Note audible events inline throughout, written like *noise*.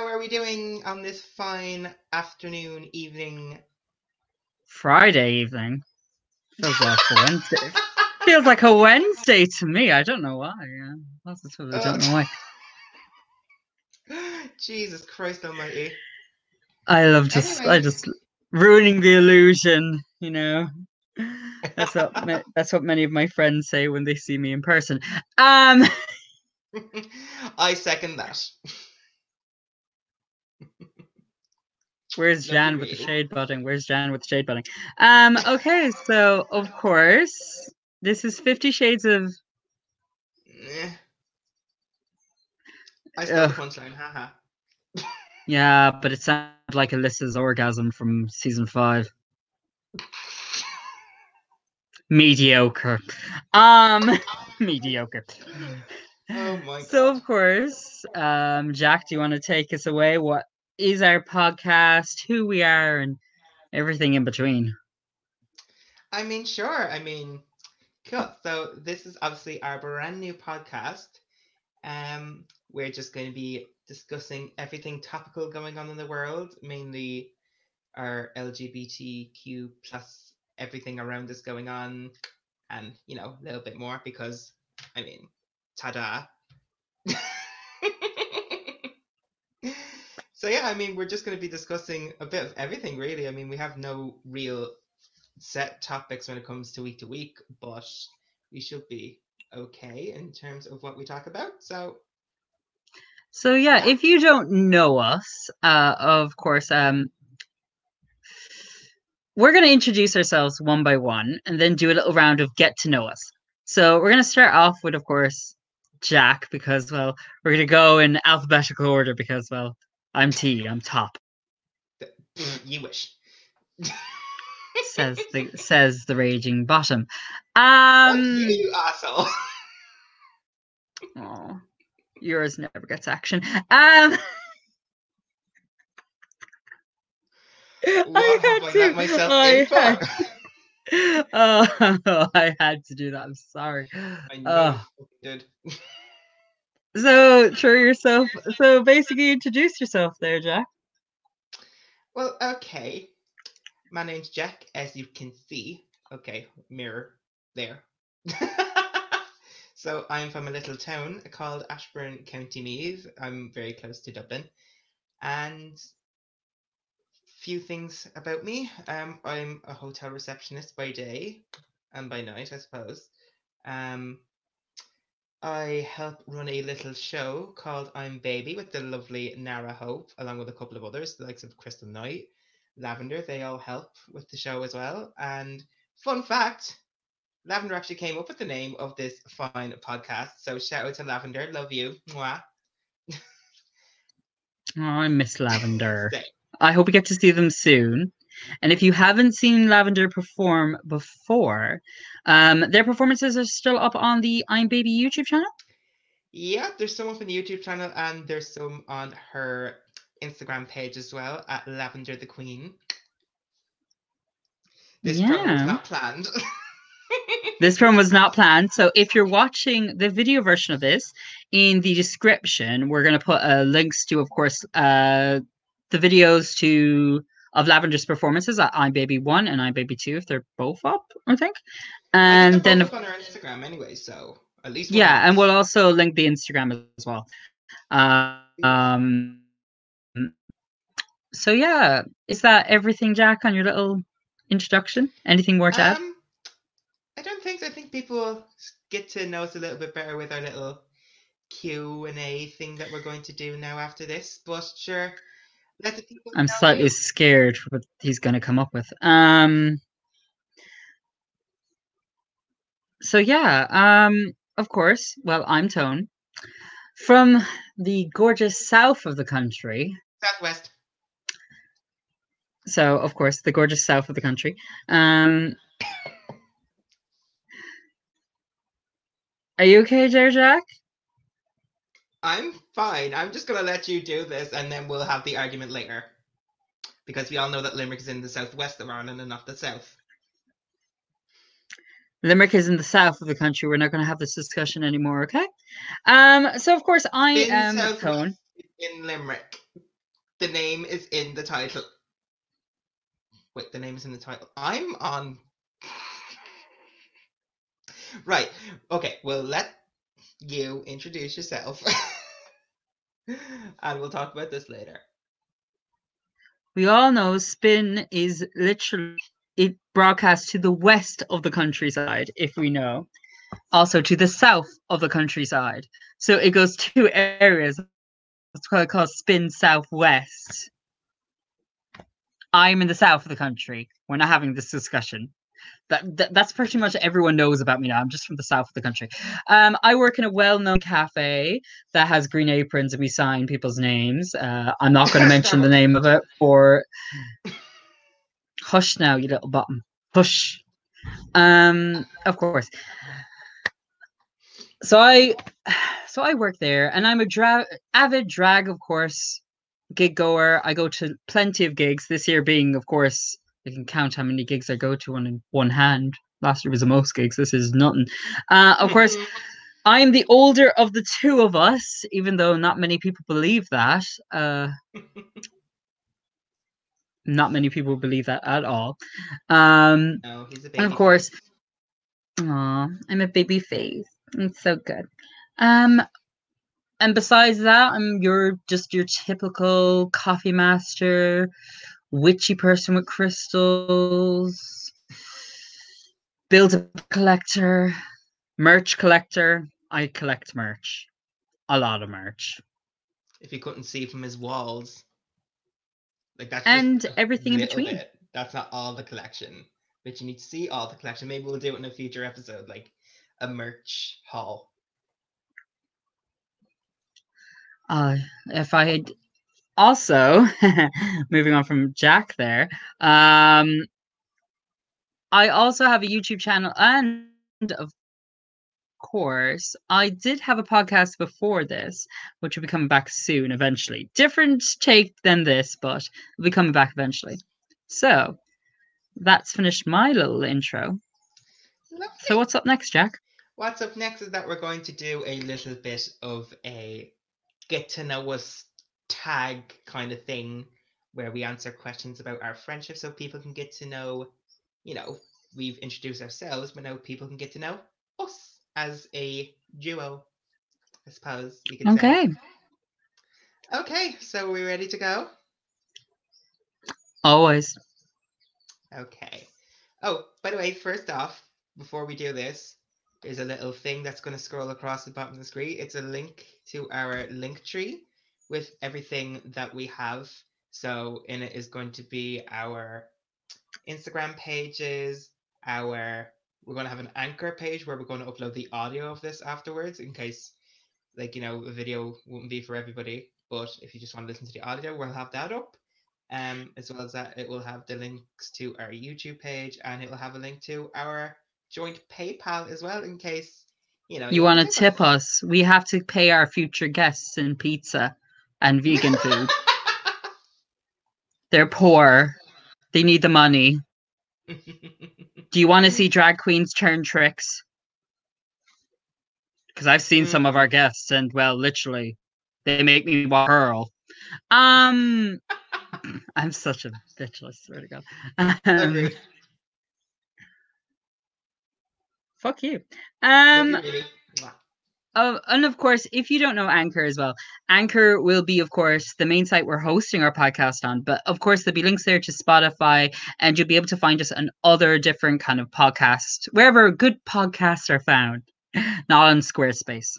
How are we doing on this fine afternoon, evening? Friday evening. Feels like a *laughs* Wednesday. Feels like a Wednesday to me. I don't know why. Yeah. Positively, I don't know why. *laughs* Jesus Christ Almighty! I love just, I just ruining the illusion. You know, that's what *laughs* ma- that's what many of my friends say when they see me in person. Um, I second that. Where's Jan with the shade butting? Where's Jan with the shade butting? Um, okay, so of course this is Fifty Shades of Eh. I Ugh. punchline. Haha. *laughs* yeah, but it sounded like Alyssa's orgasm from season five. Mediocre. Um, *laughs* mediocre. Oh my God. So of course, um, Jack, do you want to take us away? What is our podcast? Who we are, and everything in between. I mean, sure. I mean, cool. So this is obviously our brand new podcast. Um, we're just going to be discussing everything topical going on in the world, mainly our LGBTQ plus everything around us going on, and you know a little bit more because, I mean, ta-da. So yeah, I mean, we're just going to be discussing a bit of everything, really. I mean, we have no real set topics when it comes to week to week, but we should be okay in terms of what we talk about. So So yeah, if you don't know us, uh, of course, um, we're going to introduce ourselves one by one, and then do a little round of get to know us. So we're going to start off with, of course, Jack, because well, we're going to go in alphabetical order because well, I'm T, I'm top. you wish. Says the *laughs* says the raging bottom. Fuck Um, you asshole. *laughs* aw, yours never gets action. Um. *laughs* What I let myself in for? had, oh, I had to do that. I'm sorry. I know you did. So, throw yourself. So, basically, introduce yourself there, Jack. Well, okay. My name's Jack, as you can see. Okay, mirror there. *laughs* so I'm from a little town called Ashbourne, County Meath. I'm very close to Dublin. And few things about me. Um, I'm a hotel receptionist by day and by night, I suppose. Um, I help run a little show called I'm Baby with the lovely Nara Hope, along with a couple of others, the likes of Crystal Knight, Lavender. They all help with the show as well. And fun fact Lavender actually came up with the name of this fine podcast. So shout out to Lavender. Love you. Mwah. Oh, I miss Lavender. *laughs* I hope we get to see them soon. And if you haven't seen Lavender perform before, um, their performances are still up on the I'm Baby YouTube channel. Yeah, there's some up on the YouTube channel and there's some on her Instagram page as well at Lavender the Queen. This promo was not planned. *laughs* This one was not planned. So if you're watching the video version of this, in the description, we're going to put uh, links to, of course, uh, the videos to of Lavender's performances at I'm Baby One and I'm Baby Two, if they're both up, I think. I And think then, on her Instagram anyway, so at least yeah, and we'll also link the Instagram as well. Uh, um, so yeah, is that everything, Jack, on your little introduction? Anything more to add? Um, I don't think so. I think people get to know us a little bit better with our little Q and A thing that we're going to do now after this. But sure, let the people. I'm slightly scared for what he's going to come up with. Um. So yeah, um, of course. Well, I'm Tone from the gorgeous south of the country. Southwest. So, of course, the gorgeous south of the country. Um, are you okay, there, Jack? I'm fine. I'm just gonna let you do this, and then we'll have the argument later. Because we all know that Limerick is in the southwest of Ireland and not the south. Limerick is in the south of the country. We're not going to have this discussion anymore, okay? Um, so of course I In am South in Limerick. The name is in the title. Wait, the name is in the title. I'm on. Right. Okay. Well, let you introduce yourself, *laughs* and we'll talk about this later. We all know Spin is literally it broadcasts to the west of the countryside, if we know. Also to the south of the countryside. So it goes two areas. That's why I call Spin Southwest. I'm in the south of the country. We're not having this discussion. That, that that's pretty much everyone knows about me now. I'm just from the south of the country. Um, I work in a well-known cafe that has green aprons and we sign people's names. Uh, I'm not going *laughs* to mention the name of it for. Hush now, you little bottom. Hush. Um, of course. So I, so I work there, and I'm a dra- avid drag, of course, gig goer. I go to plenty of gigs. This year being, of course, I can count how many gigs I go to on in one hand. Last year was the most gigs. This is nothing. Uh, of course, I am the older of the two of us, even though not many people believe that. Uh, *laughs* not many people believe that at all. Um, he's a baby. and of course, aw, I'm a baby face. It's so good. Um, and besides that, I'm your just your typical coffee master, witchy person with crystals, build a collector, merch collector. I collect merch, a lot of merch, If you couldn't see from his walls, like that's and everything in between. bit. That's not all the collection, but you need to see all the collection. Maybe we'll do it in a future episode, like a merch haul. Uh, if I had also *laughs* moving on from Jack there, um, I also have a YouTube channel, and of course, I did have a podcast before this, which will be coming back soon. Eventually, different take than this, but will be coming back eventually. So that's finished my little intro. Lovely. So what's up next, Jack? What's up next is that we're going to do a little bit of a get to know us tag kind of thing where we answer questions about our friendship so people can get to know, you know, we've introduced ourselves, but now people can get to know us as a duo, I suppose you could say. Okay, Okay, so are we ready to go? always. Okay. Oh, by the way, first off, before we do this, there's a little thing that's going to scroll across the bottom of the screen. It's a link to our link tree with everything that we have. So in it is going to be our Instagram pages, our we're going to have an anchor page where we're going to upload the audio of this afterwards in case like you know a video wouldn't be for everybody but if you just want to listen to the audio we'll have that up um, as well as that, it will have the links to our YouTube page and it will have a link to our joint PayPal as well, in case you know You want to tip us? We have to pay our future guests in pizza and vegan food. They're poor. They need the money. Do you want to see drag queens turn tricks? Because I've seen some of our guests, and well, literally, they make me want to hurl. Um, *coughs* I'm such a bitch. I swear to God. Um, fuck you. Um, you, really. Mwah. Oh, and of course, if you don't know Anchor as well, Anchor will be, of course, the main site we're hosting our podcast on. But of course, there'll be links there to Spotify, and you'll be able to find us on other different kind of podcasts, wherever good podcasts are found, *laughs* not on Squarespace.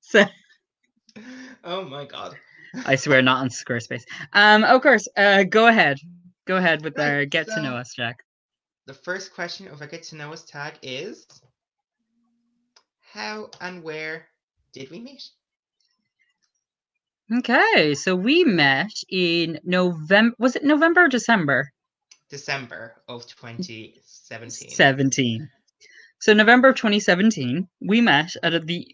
So *laughs* Oh my god. I swear, not on Squarespace. Um, of course, uh, go ahead, go ahead with Right, our get to know us, Jack. The first question of our get to know us tag is How and where did we meet? Okay, so we met in November. Was it November or December? December of 2017. 17. So November of 2017, we met at a, the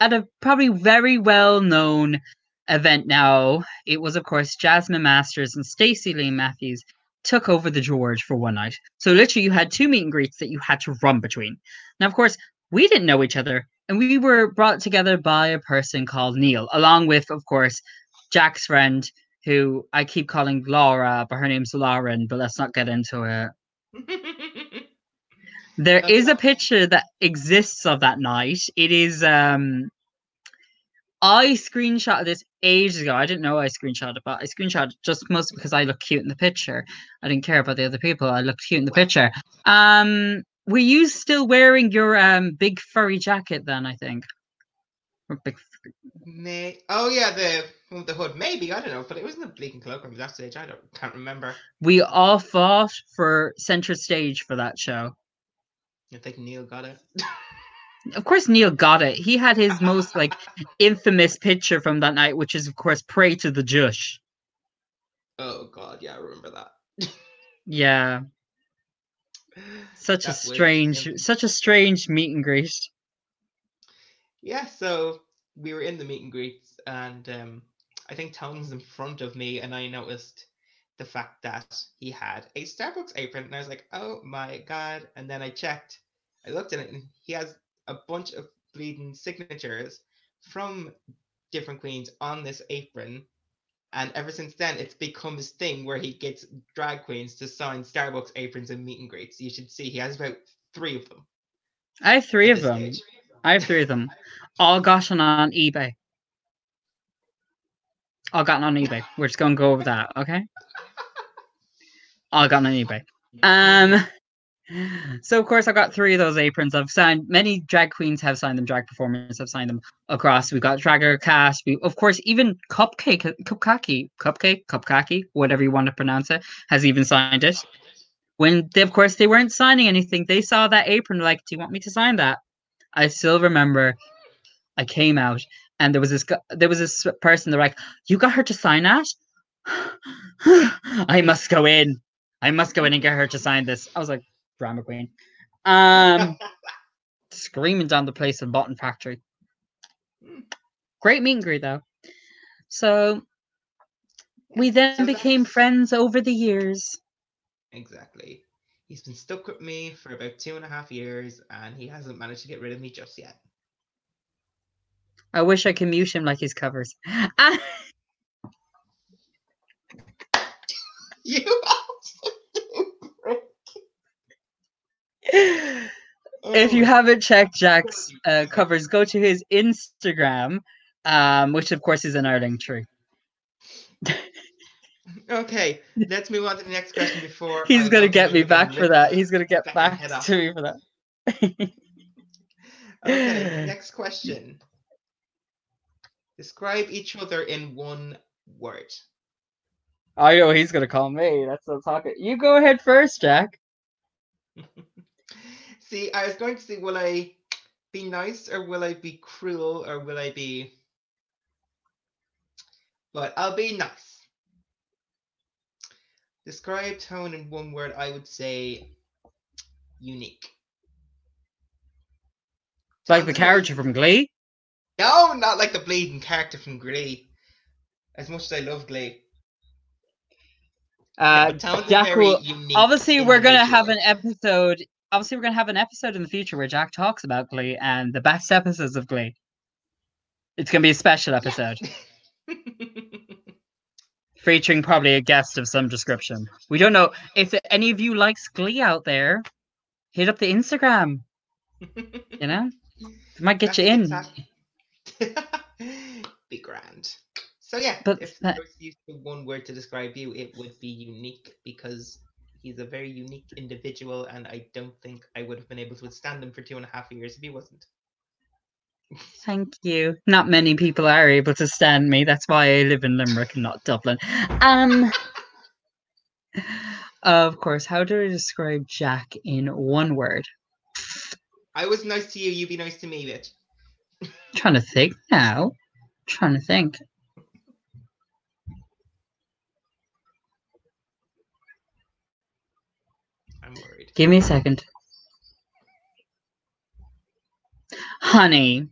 at a probably very well known event now. It was of course Jasmine Masters and Stacy Layne Matthews took over the George for one night. So literally, you had two meet and greets that you had to run between. Now, of course, we didn't know each other, and we were brought together by a person called Neil, along with, of course, Jack's friend, who I keep calling Laura, but her name's Lauren. But let's not get into it. *laughs* There That's is a picture that exists of that night. It is um I screenshot this ages ago. I didn't know I screenshotted it, but I screenshotted it just mostly because I look cute in the picture. I didn't care about the other people. I looked cute in the picture. Um were you still wearing your um big furry jacket then, I think? Or big May oh yeah, the with the hood. Maybe I don't know, but it wasn't a bleaking cloak at that stage. I don't can't remember. we all fought for center stage for that show. I think Neil got it. Of course, Neil got it. He had his most *laughs* like infamous picture from that night, which is of course "Pray to the Jush." oh god, yeah, I remember that. *laughs* Yeah, such a strange, such a strange meet and greet. Yeah, so we were in the meet and greets, and um, I think Tone was in front of me, and I noticed the fact that he had a Starbucks apron, and I was like, "Oh my god!" And then I checked, I looked at it, and he has a bunch of bleeding signatures from different queens on this apron. And ever since then, it's become his thing where he gets drag queens to sign Starbucks aprons and meet and greets. You should see he has about three of them. I have three of them. stage. I have three of them, all gotten on eBay. All gotten on eBay. We're just gonna go over that, okay? *laughs* All gotten on eBay. Um. So of course I've got three of those aprons. I've signed many drag queens have signed them. Drag performers have signed them across. We've got Dragger Cast. We of course even Cupcake, uh, Cupcake, Cupcake, Cupcake, whatever you want to pronounce it, has even signed it. When they, of course they weren't signing anything, they saw that apron like, "Do you want me to sign that?" I still remember. I came out and there was this there was this person. They're like, "You got her to sign that?" *sighs* I must go in. I must go in and get her to sign this. I was like, drama queen. Um, *laughs* screaming down the place in Button Factory. Great meet and greet though. So we then So became friends over the years. Exactly. He's been stuck with me for about two and a half years, and he hasn't managed to get rid of me just yet. I wish I could mute him like his covers. *laughs* *laughs* You. If you haven't checked Jack's uh, covers, go to his Instagram, um, which of course is our link tree. Okay, let's move on to the next question before. *laughs* He's gonna get me back for that. He's gonna get back to me for that. *laughs* Okay, *laughs* next question. Describe each other in one word. I know he's gonna call me. That's what I'm talking. You go ahead first, Jack. See, I was going to say, will I be nice or will I be cruel or will I be. But I'll be nice. Describe tone in one word, I would say unique. Like the character from Glee. No, not like the bleeding character from Glee. As much as I love Glee. Uh, a Jack will. unique Obviously, we're gonna have an episode. Obviously, we're gonna have an episode in the future where Jack talks about Glee and the best episodes of Glee. It's gonna be a special episode *laughs* featuring probably a guest of some description. We don't know if any of you likes Glee out there. Hit up the Instagram. You know, it might get you in. *laughs* be grand. So yeah, But if that- I was to one word to describe you, it would be unique because he's a very unique individual, and I don't think I would have been able to withstand him for two and a half years if he wasn't. Thank you. Not many people are able to stand me. That's why I live in Limerick and not Dublin. Um. Of course, how do I describe Jack in one word? I was nice to you, you be nice to me, bitch. trying to think now. trying to think. Give me a second. Honey.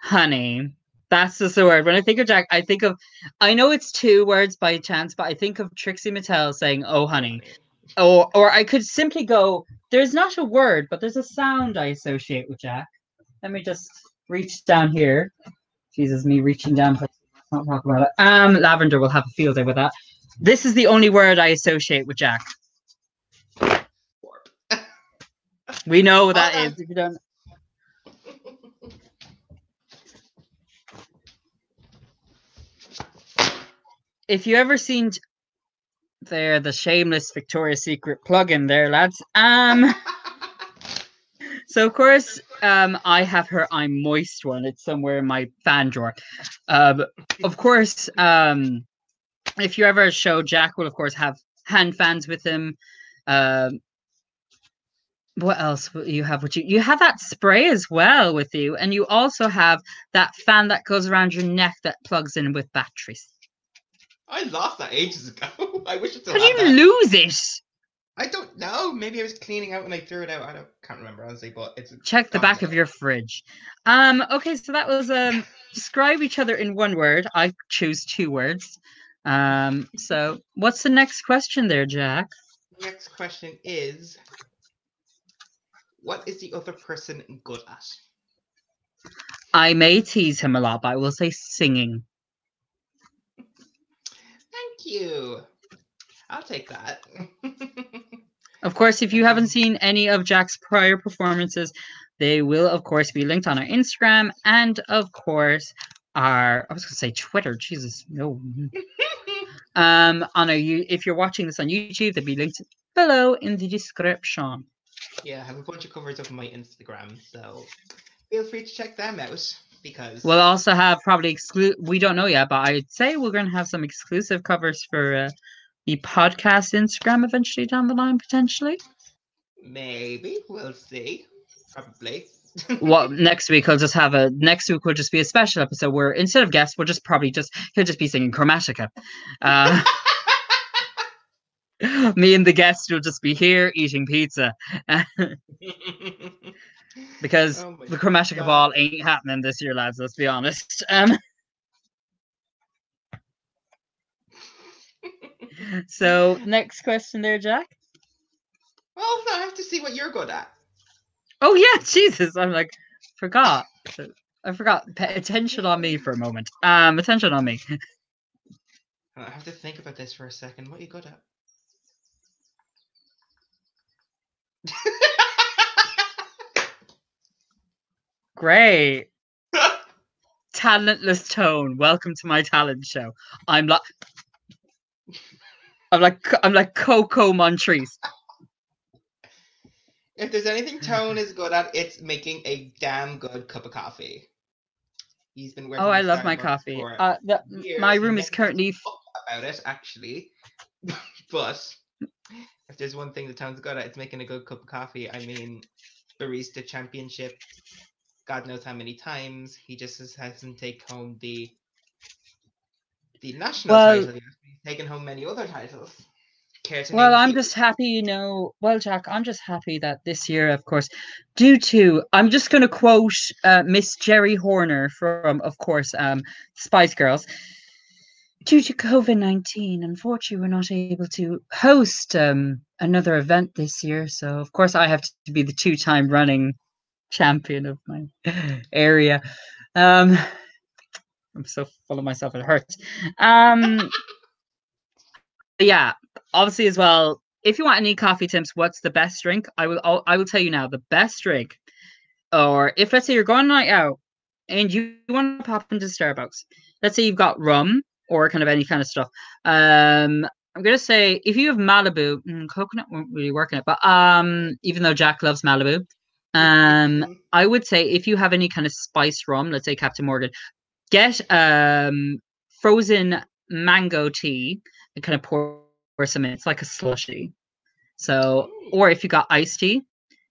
Honey. That's just the word. When I think of Jack, I think of I know it's two words by chance, but I think of Trixie Mattel saying, Oh honey. or or I could simply go. There's not a word, but there's a sound I associate with Jack. Let me just reach down here. Jesus, me reaching down. Let's not talk about it. Um, lavender will have a field day with that. This is the only word I associate with Jack. We know what that Oh. If you don't, if you ever seen there the shameless Victoria's Secret plug-in there, lads. Um. *laughs* So of course, um, I have her I'm moist one. It's somewhere in my fan drawer. Um, of course, um, if you ever show Jack will of course have hand fans with him. Um, what else you have with you? You have that spray as well with you, and you also have that fan that goes around your neck that plugs in with batteries. I lost that ages ago. *laughs* I wish I still How do you that. lose it? I don't know. Maybe I was cleaning out and I threw it out. I don't can't remember honestly, but it's Check the back now. of your fridge. Um, okay, so that was um describe each other in one word. I choose two words. Um, so what's the next question there, Jack? Next question is what is the other person good at? I may tease him a lot, but I will say singing. Thank you. I'll take that. *laughs* Of course, if you haven't seen any of Jack's prior performances, they will of course be linked on our Instagram and of course our I was gonna say Twitter. Jesus, no. *laughs* Um, on our you if you're watching this on YouTube, they'll be linked below in the description. Yeah, I have a bunch of covers of my Instagram, so feel free to check them out because We'll also have probably exclude. We don't know yet, but I'd say we're going to have some exclusive covers for uh, the podcast Instagram eventually down the line, potentially. maybe we'll see. Probably. *laughs* Well, next week I'll just have a. Next week will just be a special episode where instead of guests, we'll just probably just he'll just be singing Chromatica. Uh, *laughs* *laughs* me and the guest will just be here eating pizza *laughs* because Oh the Chromatica God. ball ain't happening this year, lads. Let's be honest. Um, *laughs* so next question there, Jack. well, I have to see what you're good at. Oh yeah, Jesus! I'm like, forgot. I forgot. Pay attention on me for a moment. Um, attention on me. I have to think about this for a second. What are you good at? Great. Talentless tone. Welcome to my talent show. I'm like, I'm like, I'm like Coco Montrese. if there's anything Tone is good at, it's making a damn good cup of coffee. He's been working. Oh, I love my coffee. Uh, the, my room is currently. about it actually, *laughs* but if there's one thing the Tone's good at, it's making a good cup of coffee. I mean, barista championship. God knows how many times he just has- hasn't taken home the the national Well- title. He's taken home many other titles. Well, I'm just happy, you know. Well, Jack, I'm just happy that this year, of course, due to I'm just going to quote uh, Miss Geri Horner from, of course, um, Spice Girls. Due to COVID 19, unfortunately, we're not able to host um, another event this year. So, of course, I have to be the two time running champion of my *laughs* area. Um, I'm so full of myself, it hurts. Um, yeah, obviously, as well, if you want any coffee tips, what's the best drink? I will, I'll- I will tell you now the best drink. Or if let's say you're going night out and you want to pop into Starbucks, let's say you've got rum or kind of any kind of stuff. Um, I'm gonna say if you have Malibu, mm, coconut won't really work in it, but um, even though Jack loves Malibu, um, I would say if you have any kind of spice rum, let's say Captain Morgan, get um frozen mango tea and kind of pour, pour some in. It's like a slushy. So, or if you got iced tea,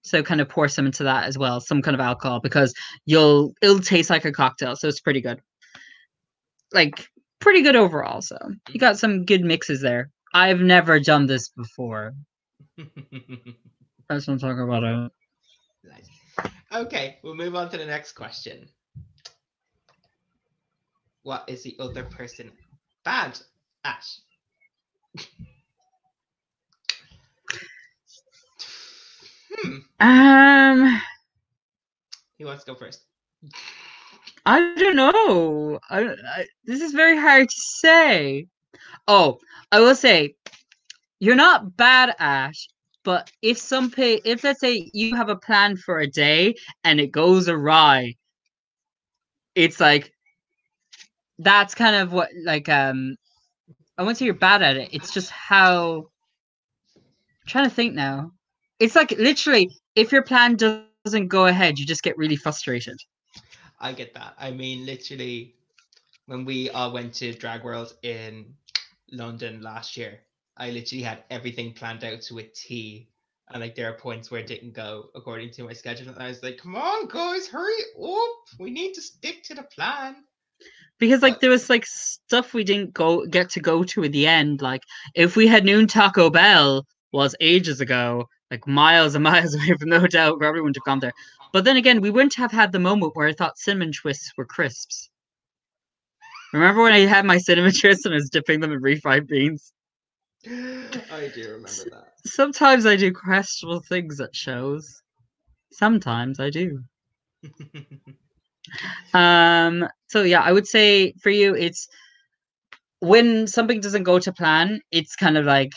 so kind of pour some into that as well, some kind of alcohol because you'll it'll taste like a cocktail. So it's pretty good. Like pretty good overall. So you got some good mixes there. I've never done this before. *laughs* That's what I'm talking about. uh, Nice. Okay, we'll move on to the next question. What is the other person bad at? *laughs* Hmm. Um, Who wants to go first? I don't know. I, I, this is very hard to say. Oh, I will say, you're not bad at, but if some pay, if let's say you have a plan for a day and it goes awry, it's like that's kind of what like um I wouldn't say you're bad at it. It's just how I'm trying to think now. It's like literally if your plan doesn't go ahead, you just get really frustrated. I get that. I mean, literally, when we all went to Drag World in London last year, I literally had everything planned out to a T. And like there are points where it didn't go according to my schedule. And I was like, come on, guys, hurry up. We need to stick to the plan. because like But- there was like stuff we didn't go get to go to at the end like if we had known taco bell was ages ago like miles and *laughs* miles away from no doubt probably wouldn't have gone there but then again we wouldn't have had the moment where i thought cinnamon twists were crisps remember when i had my cinnamon *laughs* twists and i was dipping them in refried beans I do remember that. sometimes i do questionable things at shows sometimes i do *laughs* Um, so yeah, I would say for you, it's when something doesn't go to plan, it's kind of like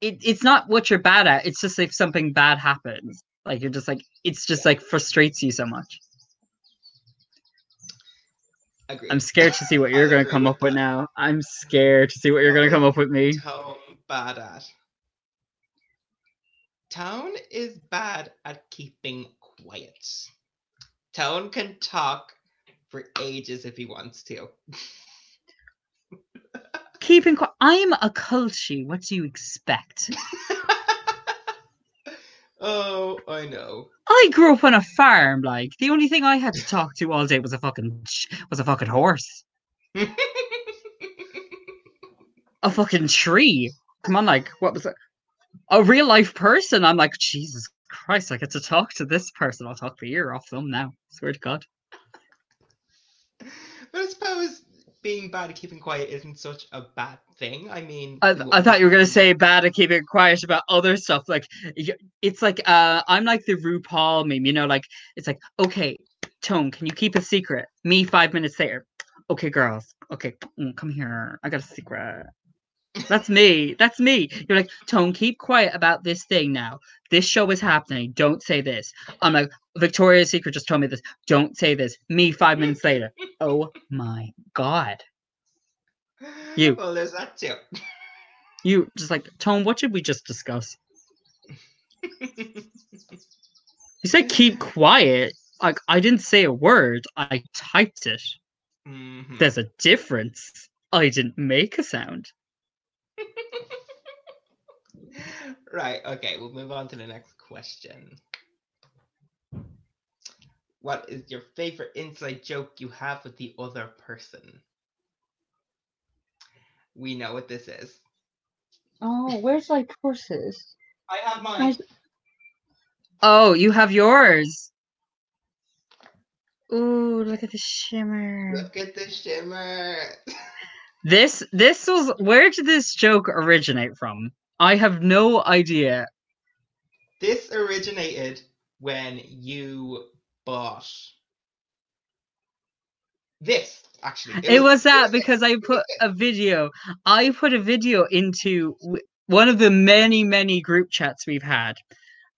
it, it's not what you're bad at, it's just if something bad happens. Like you're just like it's just like frustrates you so much. Agreed. I'm scared to see what you're gonna come up with that. now. I'm scared to see what you're gonna come up with me. Tone bad at. Tone is bad at keeping quiet. Tone can talk for ages if he wants to. Keeping quiet. I'm a culchie. What do you expect? *laughs* oh, I know. I grew up on a farm. Like the only thing I had to talk to all day was a fucking was a fucking horse. *laughs* a fucking tree. Come on, like what was it? A real life person. I'm like, Jesus Christ, I get to talk to this person. I'll talk the ear off them now. Swear to God. but I suppose being bad at keeping quiet isn't such a bad thing. I mean, I thought you were gonna say bad at keeping quiet about other stuff. Like it's like uh I'm like the RuPaul meme, you know, like it's like, okay, Tone, can you keep a secret? Me five minutes later. Okay, girls. Okay, mm, come here. I got a secret. That's me. That's me. You're like, Tone, keep quiet about this thing now. This show is happening. Don't say this. I'm like, Victoria's Secret just told me this. Don't say this. Me five minutes later. Oh my god. you. Well, there's that too. You just like, Tone, what should we just discuss? You said keep *laughs* quiet. Like I didn't say a word. I typed it. Mhm. There's a difference. I didn't make a sound. Right, okay, we'll move on to the next question. What is your favorite inside joke you have with the other person? We know what this is. Oh, where's like horses? I have mine. I- Oh, you have yours. Ooh, look at the shimmer. Look at the shimmer. *laughs* This this was where did this joke originate from? I have no idea. this originated when you bought this, actually. It was that because I put a video. I put a video into one of the many many group chats we've had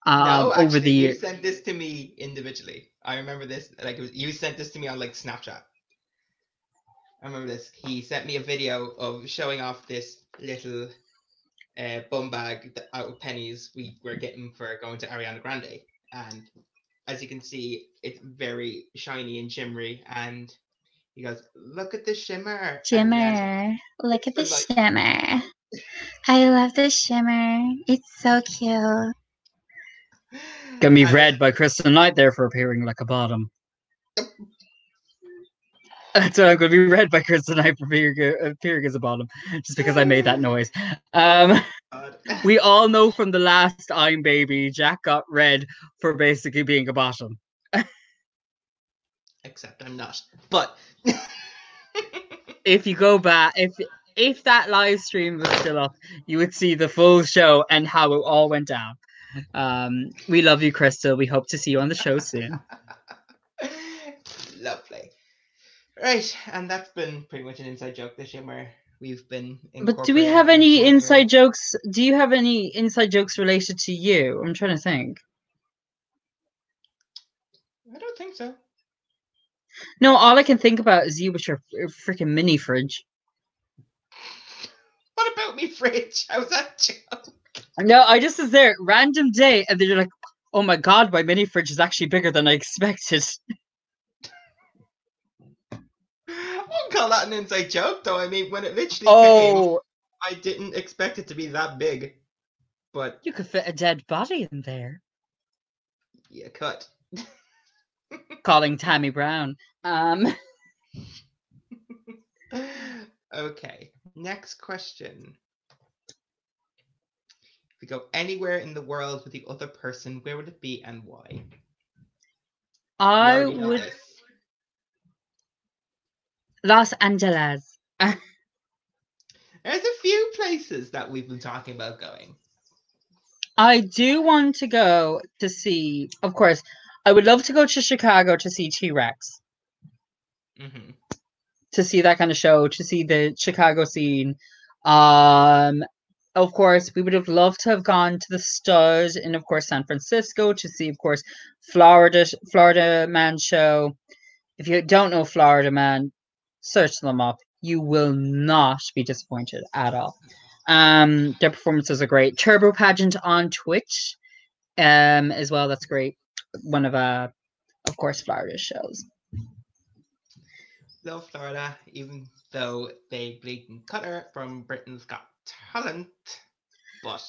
um, no, over the years you sent this to me individually. I remember this. Like it was, you sent this to me on like Snapchat. I remember this. He sent me a video of showing off this little uh, bum bag that, out of pennies we were getting for going to Ariana Grande, and as you can see, it's very shiny and shimmery. And he goes, "Look at the shimmer." and then- Shimmer. Look at the like- shimmer. I love the shimmer. It's so cute. Gonna be read by Kristen Knight there for appearing like a bottom. That's what I'm going to be read by Kristen Knight for as a bottom, just because I made that *laughs* noise. Um, we all know from the last I'm Baby, Jack got read for basically being a bottom. *laughs* Except I'm not. But *laughs* If you go back, if if that live stream was still up, you would see the full show and how it all went down. Um, we love you, Crystal. We hope to see you on the show soon. Lovely. Right, and that's been pretty much an inside joke this year where we've been. But do we have any inside jokes? Do you have any inside jokes related to you? I'm trying to think. I don't think so. No, all I can think about is you with your freaking mini fridge. What about me, fridge? *laughs* How's that joke? No, I just was there random day, and then you're like, "Oh my god, my mini fridge is actually bigger than I expected." *laughs* I wouldn't call that an inside joke, though. I mean, when it literally came, Oh, I didn't expect it to be that big. But you could fit a dead body in there. yeah, cut. *laughs* Calling Tammy Brown. Um, *laughs* okay, next question. If we go anywhere in the world with the other person, where would it be and why? I would this. Los Angeles. *laughs* There's a few places that we've been talking about going. I do want to go to see. Of course, I would love to go to Chicago to see T Rex. hmm to see that kind of show, to see the Chicago scene. Um, of course, we would have loved to have gone to the Stud in, of course, San Francisco to see, of course, Florida Florida Man show. If you don't know Florida Man, search them up. You will not be disappointed at all. Um, their performances are great. Turbo Pageant on Twitch, um, as well. That's great. One of uh, of course, Florida's shows. Love Florida, even though they blatant cut her from Britain's Got Talent. But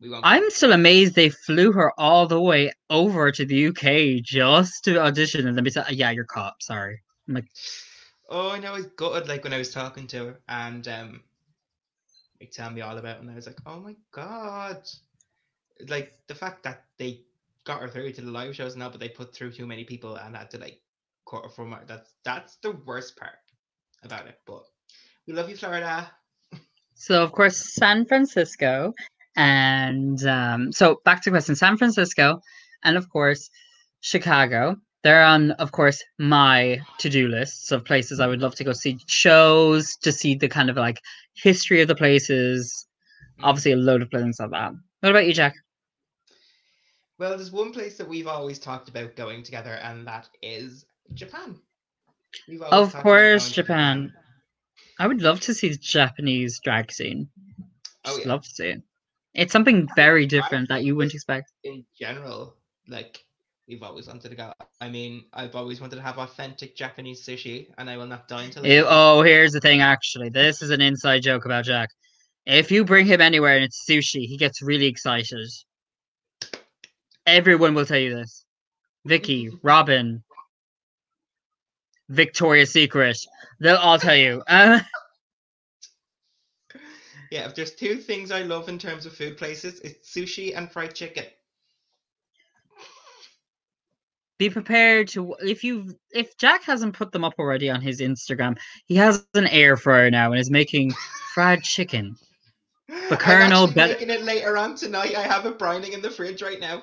we won't. I'm still amazed they flew her all the way over to the UK just to audition and then be said, "Yeah, you're caught. Sorry." I'm like, Oh, I know. I was gutted like when I was talking to her and um, like telling me all about, it, and I was like, oh my god, like the fact that they got her through to the live shows now, but they put through too many people and had to like cut her from her. That's that's the worst part about it. But we love you, Florida. so of course San Francisco, and um, so back to question: San Francisco, and of course Chicago. They're on, um, of course, my to-do lists of places I would love to go see shows, to see the kind of like history of the places. Obviously, a load of places like that. What about you, Jack? Well, there's one place that we've always talked about going together, and that is Japan. Of course, to Japan. I would love to see the Japanese drag scene. Oh, Just yeah. love to see it. It's something very different that you wouldn't expect. in general, like we've always wanted to go. I mean, I've always wanted to have authentic Japanese sushi, and I will not die until. I Ew- do. oh, here's the thing. Actually, this is an inside joke about Jack. If you bring him anywhere and it's sushi, he gets really excited. Everyone will tell you this. Vicky, *laughs* Robin, Victoria's Secret. They'll all tell you. Uh, *laughs* Yeah, if there's two things I love in terms of food places, it's sushi and fried chicken. Be prepared to if you if Jack hasn't put them up already on his Instagram, he has an air fryer now and is making fried chicken. The I'm Colonel actually making it later on tonight. I have it brining in the fridge right now.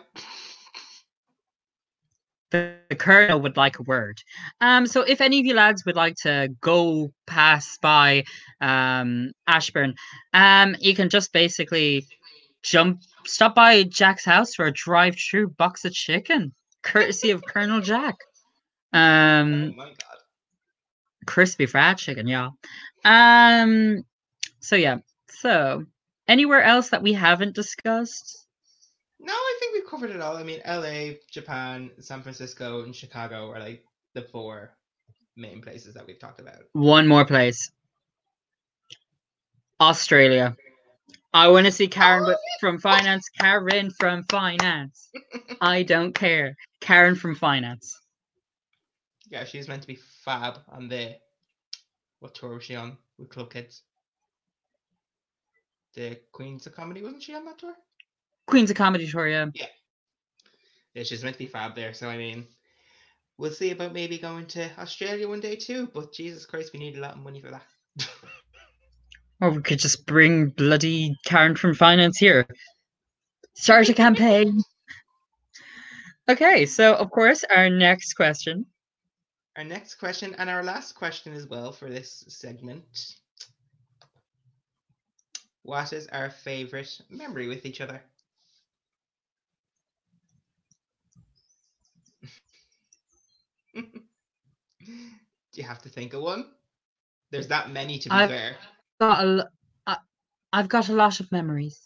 the, the colonel would like a word. Um, so if any of you lads would like to go pass by um Ashbourne, um, you can just basically jump stop by Jack's house for a drive-through box of chicken, courtesy of Colonel Jack. oh Um, my god. crispy fried chicken, y'all. Um, so yeah. So anywhere else that we haven't discussed? No, I think we've covered it all. I mean, LA, Japan, San Francisco, and Chicago are like the four main places that we've talked about. One more place. Australia. I want to see Karen with, oh, from finance. Karen from finance. *laughs* I don't care. Karen from finance. Yeah, she was meant to be fab on the what tour was she on with Club Kids? The Queens of Comedy, wasn't she on that tour? Queens of Comedy Tour, yeah. Yeah, she's meant to be fab there. So I mean, we'll see about maybe going to Australia one day too. But Jesus Christ, we need a lot of money for that. *laughs* Or we could just bring bloody Karen from finance here. Start a campaign. Okay, so of course, our next question. Our next question and our last question as well for this segment. What is our favorite memory with each other? *laughs* Do you have to think of one? There's that many to be I've- fair. Got a, l- I, I've got a lot of memories.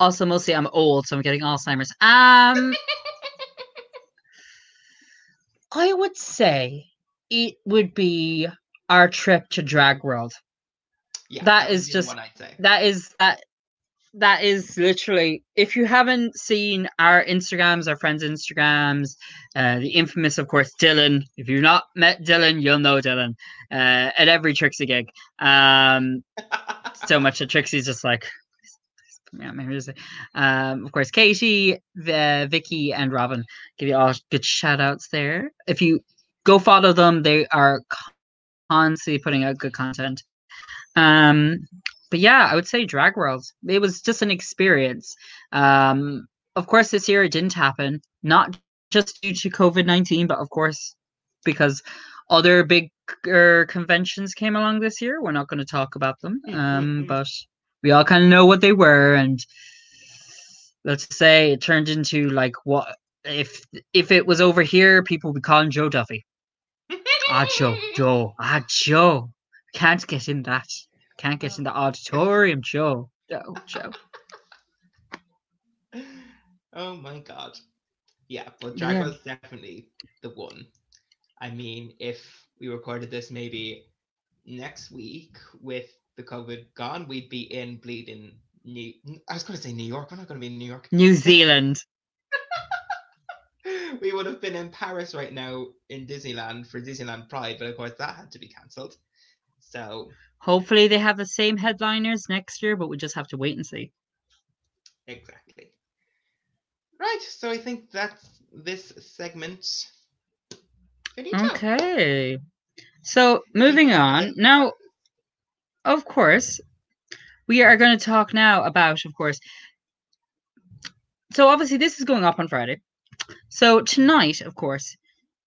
Also, mostly I'm old, so I'm getting Alzheimer's. Um, *laughs* I would say it would be our trip to Drag World. Yeah, that would is be the just- one I'd say. that is that that is literally if you haven't seen our instagrams our friends instagrams uh the infamous of course dylan if you've not met dylan you'll know dylan uh at every trixie gig. Um *laughs* so much that trixie's just like "Please, please put me on my music." um of course katie the vicky and robin give you all good shout outs there. If you go follow them they are constantly putting out good content. Um but yeah, I would say Drag World. It was just an experience. Um, of course, this year it didn't happen, not just due to COVID nineteen, but of course because other bigger conventions came along this year. We're not going to talk about them, um, but we all kind of know what they were, and let's say it turned into like what if if it was over here, people would be calling Joe Duffy. *laughs* Ah, Joe, Joe, ah, Joe. Can't get in that. Can't get oh. in the auditorium, Joe. Joe, Joe. *laughs* oh my god. Yeah, but Drag Yeah. Race definitely the one. I mean, if we recorded this maybe next week with the COVID gone, we'd be in bleeding New. I was going to say New York. We're not going to be in New York. New Zealand. *laughs* we would have been in Paris right now in Disneyland for Disneyland Pride, but of course that had to be cancelled. So Hopefully they have the same headliners next year, but we just have to wait and see. exactly. Right. So I think that's this segment. Okay. So moving on. Now, of course, we are going to talk now about, of course. So obviously this is going up on Friday. So tonight, of course,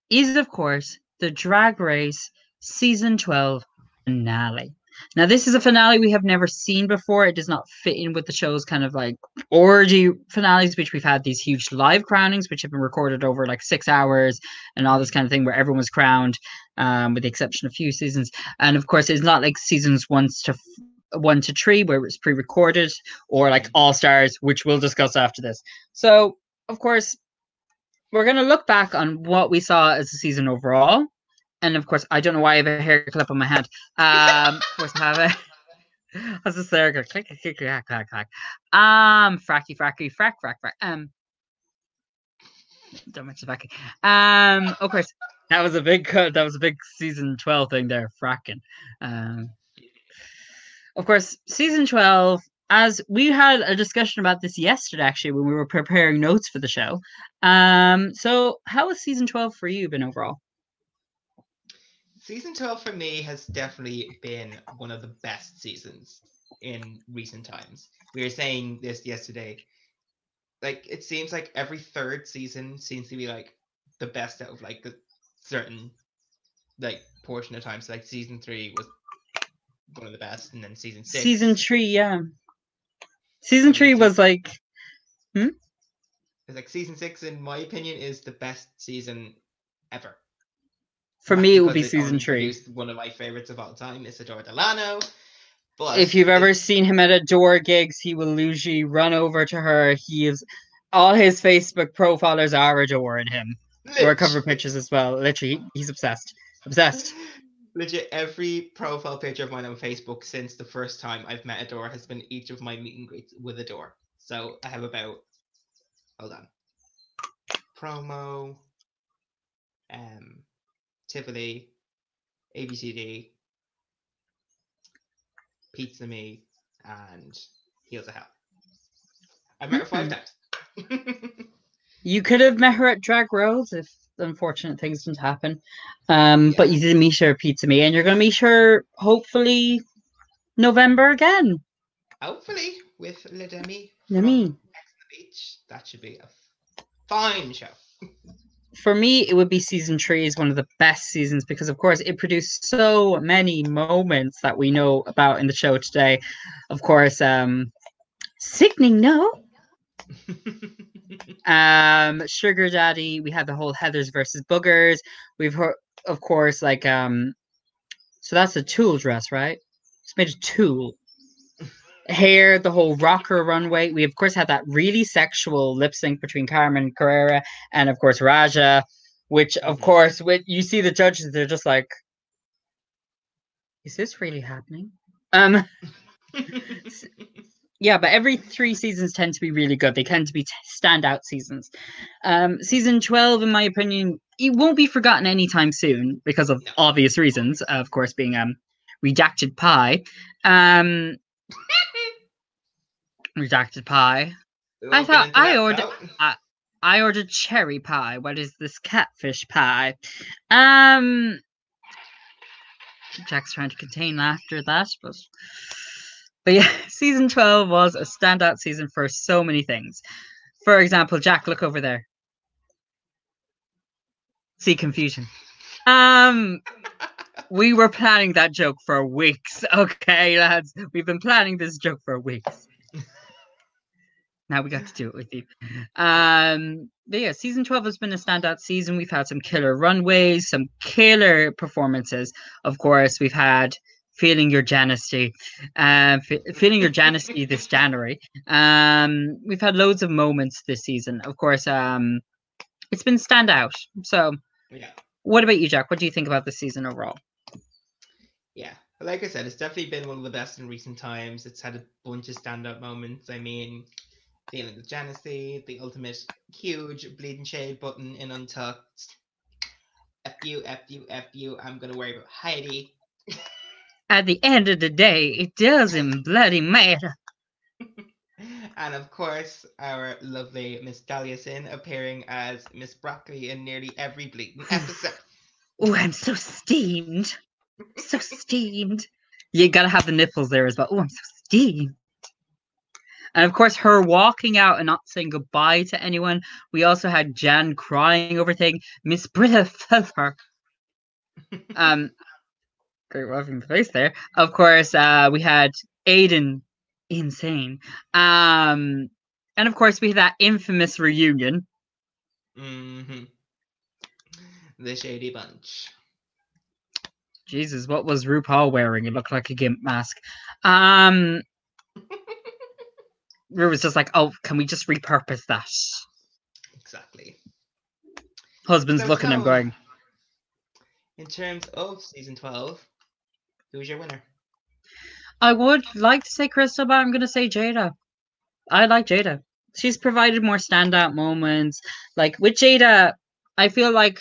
is of course the Drag Race season 12 finale. Now this is a finale we have never seen before. It does not fit in with the show's kind of like orgy finales, which we've had these huge live crownings, which have been recorded over like six hours and all this kind of thing, where everyone was crowned, um, with the exception of a few seasons. And of course, it's not like seasons one to f- one to three where it's pre-recorded, or like All Stars, which we'll discuss after this. So, of course, we're gonna look back on what we saw as a season overall. And of course, I don't know why I have a hair clip on my head. Um, of course, I have *laughs* this there? Go click, click, click, clack, clack, clack. Um, fracky, fracky, frack, frack, frack. Um, don't mention fracky. Um, of course, that was a big cut. That was a big season twelve thing there, fracking. Um, of course, season twelve. As we had a discussion about this yesterday, actually, when we were preparing notes for the show. Um, so how has season twelve for you been overall? Season 12 for me has definitely been one of the best seasons in recent times. We were saying this yesterday. Like, it seems like every third season seems to be like the best out of like a certain like portion of time. So, like, season three was one of the best, and then season six. Season three, yeah. Season three was like hmm? It's like season six, in my opinion, is the best season ever. For me it would be season three. One of my favorites of all time, is Adore Delano. But If you've ever seen him at Adore gigs, he will usually run over to her. He is all his Facebook profilers are adoring him. Or cover pictures as well. Literally, he's obsessed. Obsessed. *laughs* Legit, every profile picture of mine on Facebook since the first time I've met Adore has been each of my meet and greets with Adore. So I have about, hold on, promo, um, Tivoli, ABCD, Pizza Me, and Heels of Hell. I've met her five times. *laughs* You could have met her at Drag World if unfortunate things didn't happen. Um, but you didn't meet her at Pizza Me, and you're gonna meet her hopefully November again. Hopefully with Le Demi. Le Demi. from Ex on the Beach. That should be a fine show. *laughs* For me, it would be season three is one of the best seasons because, of course, it produced so many moments that we know about in the show today. Of course, um, sickening, no. *laughs* um sugar daddy we had the whole heathers versus boogers we've heard of course like um so that's a tool dress right it's made of tulle hair the whole rocker runway we of course had that really sexual lip sync between carmen carrera and of course raja which of Mhm. course when you see the judges they're just like is this really happening um yeah, but every three seasons tend to be really good. They tend to be t- standout seasons. Um, season 12, in my opinion, it won't be forgotten anytime soon because of obvious reasons, of course, being um, Redacted Pie. Um, redacted Pie. I thought I ordered- now. I ordered cherry pie. What is this catfish pie? Um, Jack's trying to contain laughter at that, but but yeah, *laughs* season twelve was a standout season for so many things. For example, Jack, look over there. See confusion. Um, *laughs* we were planning that joke for weeks. Okay, lads, we've been planning this joke for weeks. Now we got to do it with you. Um, but yeah, season 12 has been a standout season. We've had some killer runways, some killer performances. Of course, we've had Feeling Your Janesty, uh, Fe- Feeling Your Janesty this *laughs* January. Um, we've had loads of moments this season. Of course, um, it's been standout. So, yeah. what about you, Jack? What do you think about this season overall? Yeah, like I said, it's definitely been one of the best in recent times. It's had a bunch of standout moments. I mean, dealing with Janesty, the ultimate huge bleeding shade button in Untucked. F you, F you, F you. I'm gonna worry about Heidi. At the end of the day, it doesn't bloody matter. *laughs* and of course, our lovely Miss Dahlia Sin appearing as Miss Broccoli in nearly every bleeding episode. *sighs* Oh, I'm so steamed. So steamed. You gotta have the nipples there as well. Oh, I'm so steamed. And of course, her walking out and not saying goodbye to anyone. We also had Jan crying over thing. Miss Brita *laughs* Feather. Um, great rubbing face there. Of course, uh, we had Aiden, insane. Um, and of course, we had that infamous reunion. hmm The Shady Bunch. Jesus, what was RuPaul wearing? It looked like a gimp mask. Um, *laughs* Ru was just like, "Oh, can we just repurpose that?" Exactly. Husband's So looking at him, going, In terms of season 12, who's your winner? "I would like to say Crystal, but I'm going to say Jada. I like Jada. She's provided more standout moments. Like with Jada, I feel like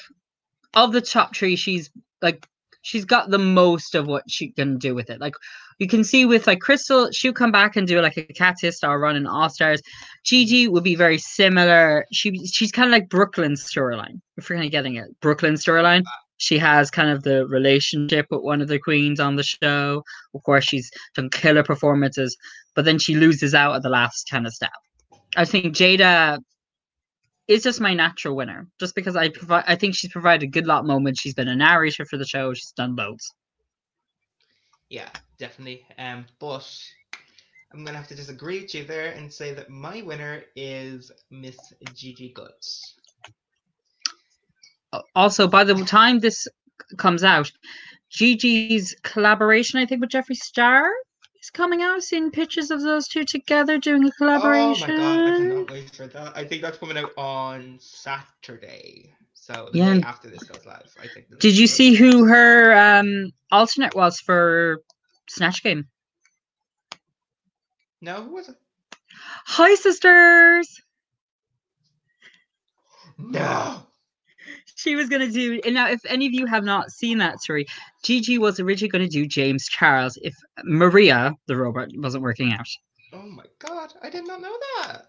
of the top three, she's like she's got the most of what she can do with it. Like you can see with like Crystal, she'll come back and do like a Katya star run in All Stars. Gigi would be very similar. She she's kind of like Brooke Lynn's storyline. If you're kind of getting it, Brooke Lynn storyline. Ah. She has kind of the relationship with one of the queens on the show. Of course, she's done killer performances, but then she loses out at the last kind of step. I think Jada is just my natural winner, just because I provide. I think she's provided a good lot of moments. She's been a narrator for the show. She's done loads. Yeah, definitely. Um, but I'm gonna have to disagree with you there and say that my winner is Miss Gigi Goode. Uh, Also, by the time this comes out, Gigi's collaboration, I think, with Jeffree Star coming out. Seen pictures of those two together doing a collaboration. Oh my god, I cannot wait for that. I think that's coming out on Saturday. So the Yeah. day after this goes live, I think. Did you see who her um alternate was for Snatch Game? No, who was it? Hi, sisters. No. She was gonna do and now. If any of you have not seen that story, Gigi was originally going to do James Charles if Maria, the robot, wasn't working out. Oh my god, I did not know that.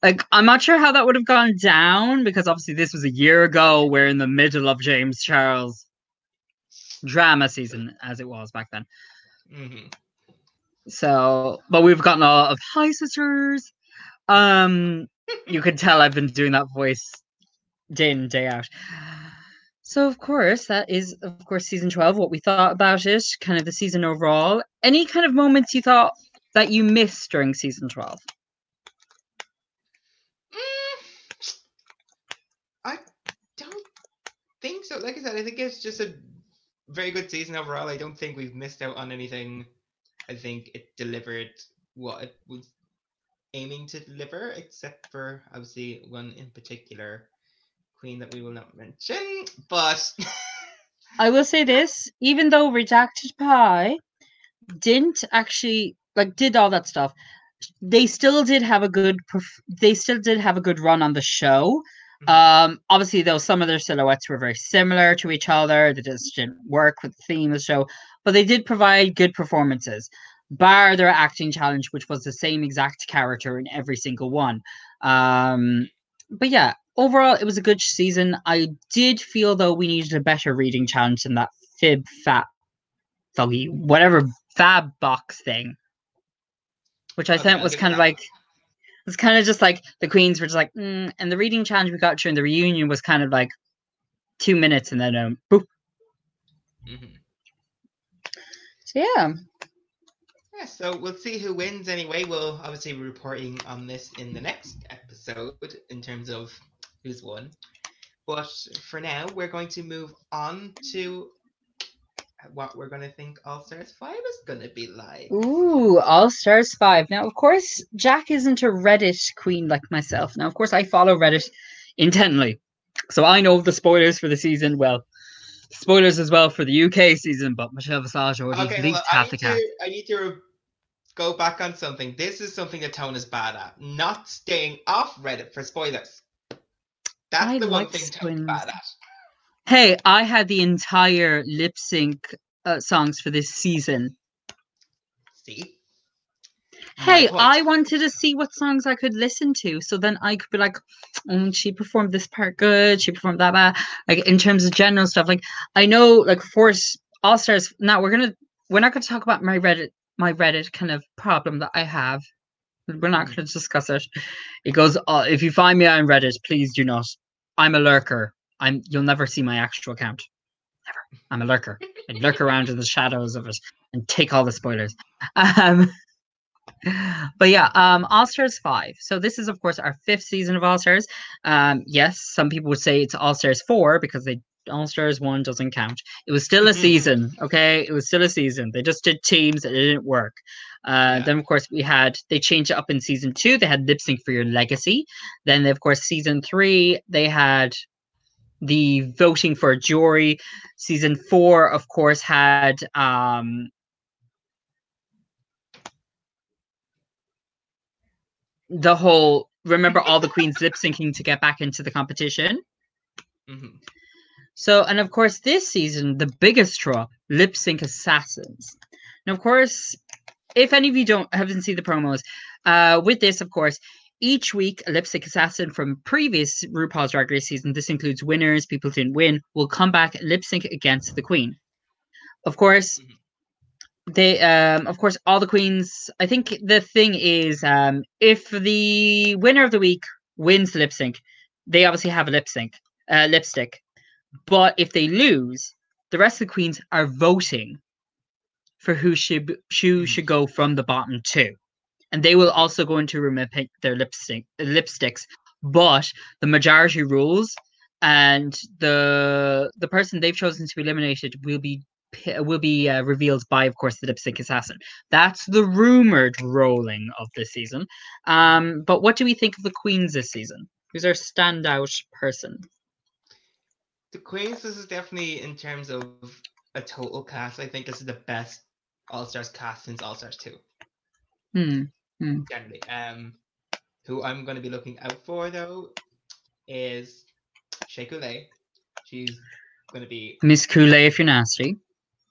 Like, I'm not sure how that would have gone down because obviously this was a year ago. We're in the middle of James Charles drama season, as it was back then. hmm So, but we've gotten a lot of hi sisters. Um, you could tell I've been doing that voice day in and day out. So of course, that is of course season twelve. What we thought about it, kind of the season overall. Any kind of moments you thought that you missed during season twelve? Mm, I don't think so. Like I said, I think it's just a very good season overall. I don't think we've missed out on anything. I think it delivered what it was aiming to deliver, except for obviously one in particular, Queen that we will not mention. But *laughs* I will say this: even though Redacted Pie didn't actually like did all that stuff, they still did have a good. They still did have a good run on the show. Mhm. Um, obviously, though, some of their silhouettes were very similar to each other. They just didn't work with the theme of the show, but they did provide good performances. Bar their acting challenge, which was the same exact character in every single one. Um, but yeah, overall, it was a good season. I did feel though we needed a better reading challenge than that fib fat thuggy whatever fab box thing, which I Okay, was kind of like it's kind of just like the queens were just like, mm, and the reading challenge we got during the reunion was kind of like two minutes and then um, boop. Mhm. So yeah, Yeah, so we'll see who wins anyway. We'll obviously be reporting on this in the next episode in terms of who's won. But for now, we're going to move on to what we're going to think All Stars 5 is going to be like. Ooh, All Stars 5. Now, of course, Jack isn't a Reddit queen like myself. Now, of course, I follow Reddit intently. So I know the spoilers for the season. Well, spoilers as well for the UK season, but Michelle Visage already Okay, leaked well, half the cast. I need to go back on something. This is something that Tone is bad at. Not staying off Reddit for spoilers. That's I the one thing Tone's spoilers. bad at. Hey, I had the entire lip sync uh, songs for this season. See? Hey. I wanted to see what songs I could listen to, so then I could be like, "Oh, she performed this part good. She performed that bad." Like in terms of general stuff, like I know, like of course, All Stars. Now we're gonna we're not gonna talk about my Reddit my Reddit kind of problem that I have. We're not Mhm. gonna discuss it. It goes. Uh, if you find me on Reddit, please do not. I'm a lurker. I'm. You'll never see my actual account. Never. I'm a lurker. I lurk around in the shadows of it and take all the spoilers. Um, *laughs* but yeah, um, All Stars five. So this is of course our fifth season of All Stars. Um, yes, some people would say it's All Stars four because they All Stars one doesn't count. It was still a season, okay? It was still a season. They just did teams and it didn't work. Uh, Yeah. Then of course we had they changed it up in season two. They had lip sync for your legacy. Then of course season three they had the voting for a jury. Season four, of course, had um the whole remember all the queens lip syncing to get back into the competition. Mhm. So, and of course, this season, the biggest draw, Lip Sync Assassins. Now, of course, if any of you don't haven't seen the promos, uh, with this, of course, each week a lip sync assassin from previous RuPaul's Drag Race season, this includes winners, people who didn't win, will come back lip sync against the queen. Of course, Mhm. they, um, of course, all the queens. I think the thing is, um, if the winner of the week wins the lip sync, they obviously have a lip sync, uh, lipstick. But if they lose, the rest of the queens are voting for who should who Mhm. should go from the bottom two, and they will also go into a room and pick their lipstick lipsticks. But the majority rules, and the the person they've chosen to be eliminated will be will be uh, revealed by, of course, the lipstick assassin. That's the rumored rolling of this season. Um, but what do we think of the queens this season? Who's our standout person? The Queens, this is definitely in terms of a total cast. I think this is the best All Stars cast since All Stars 2, Hmm. generally. Um, who I'm going to be looking out for, though, is Shea Coulee. She's going to be. Miss Kool-Aid if you're nasty.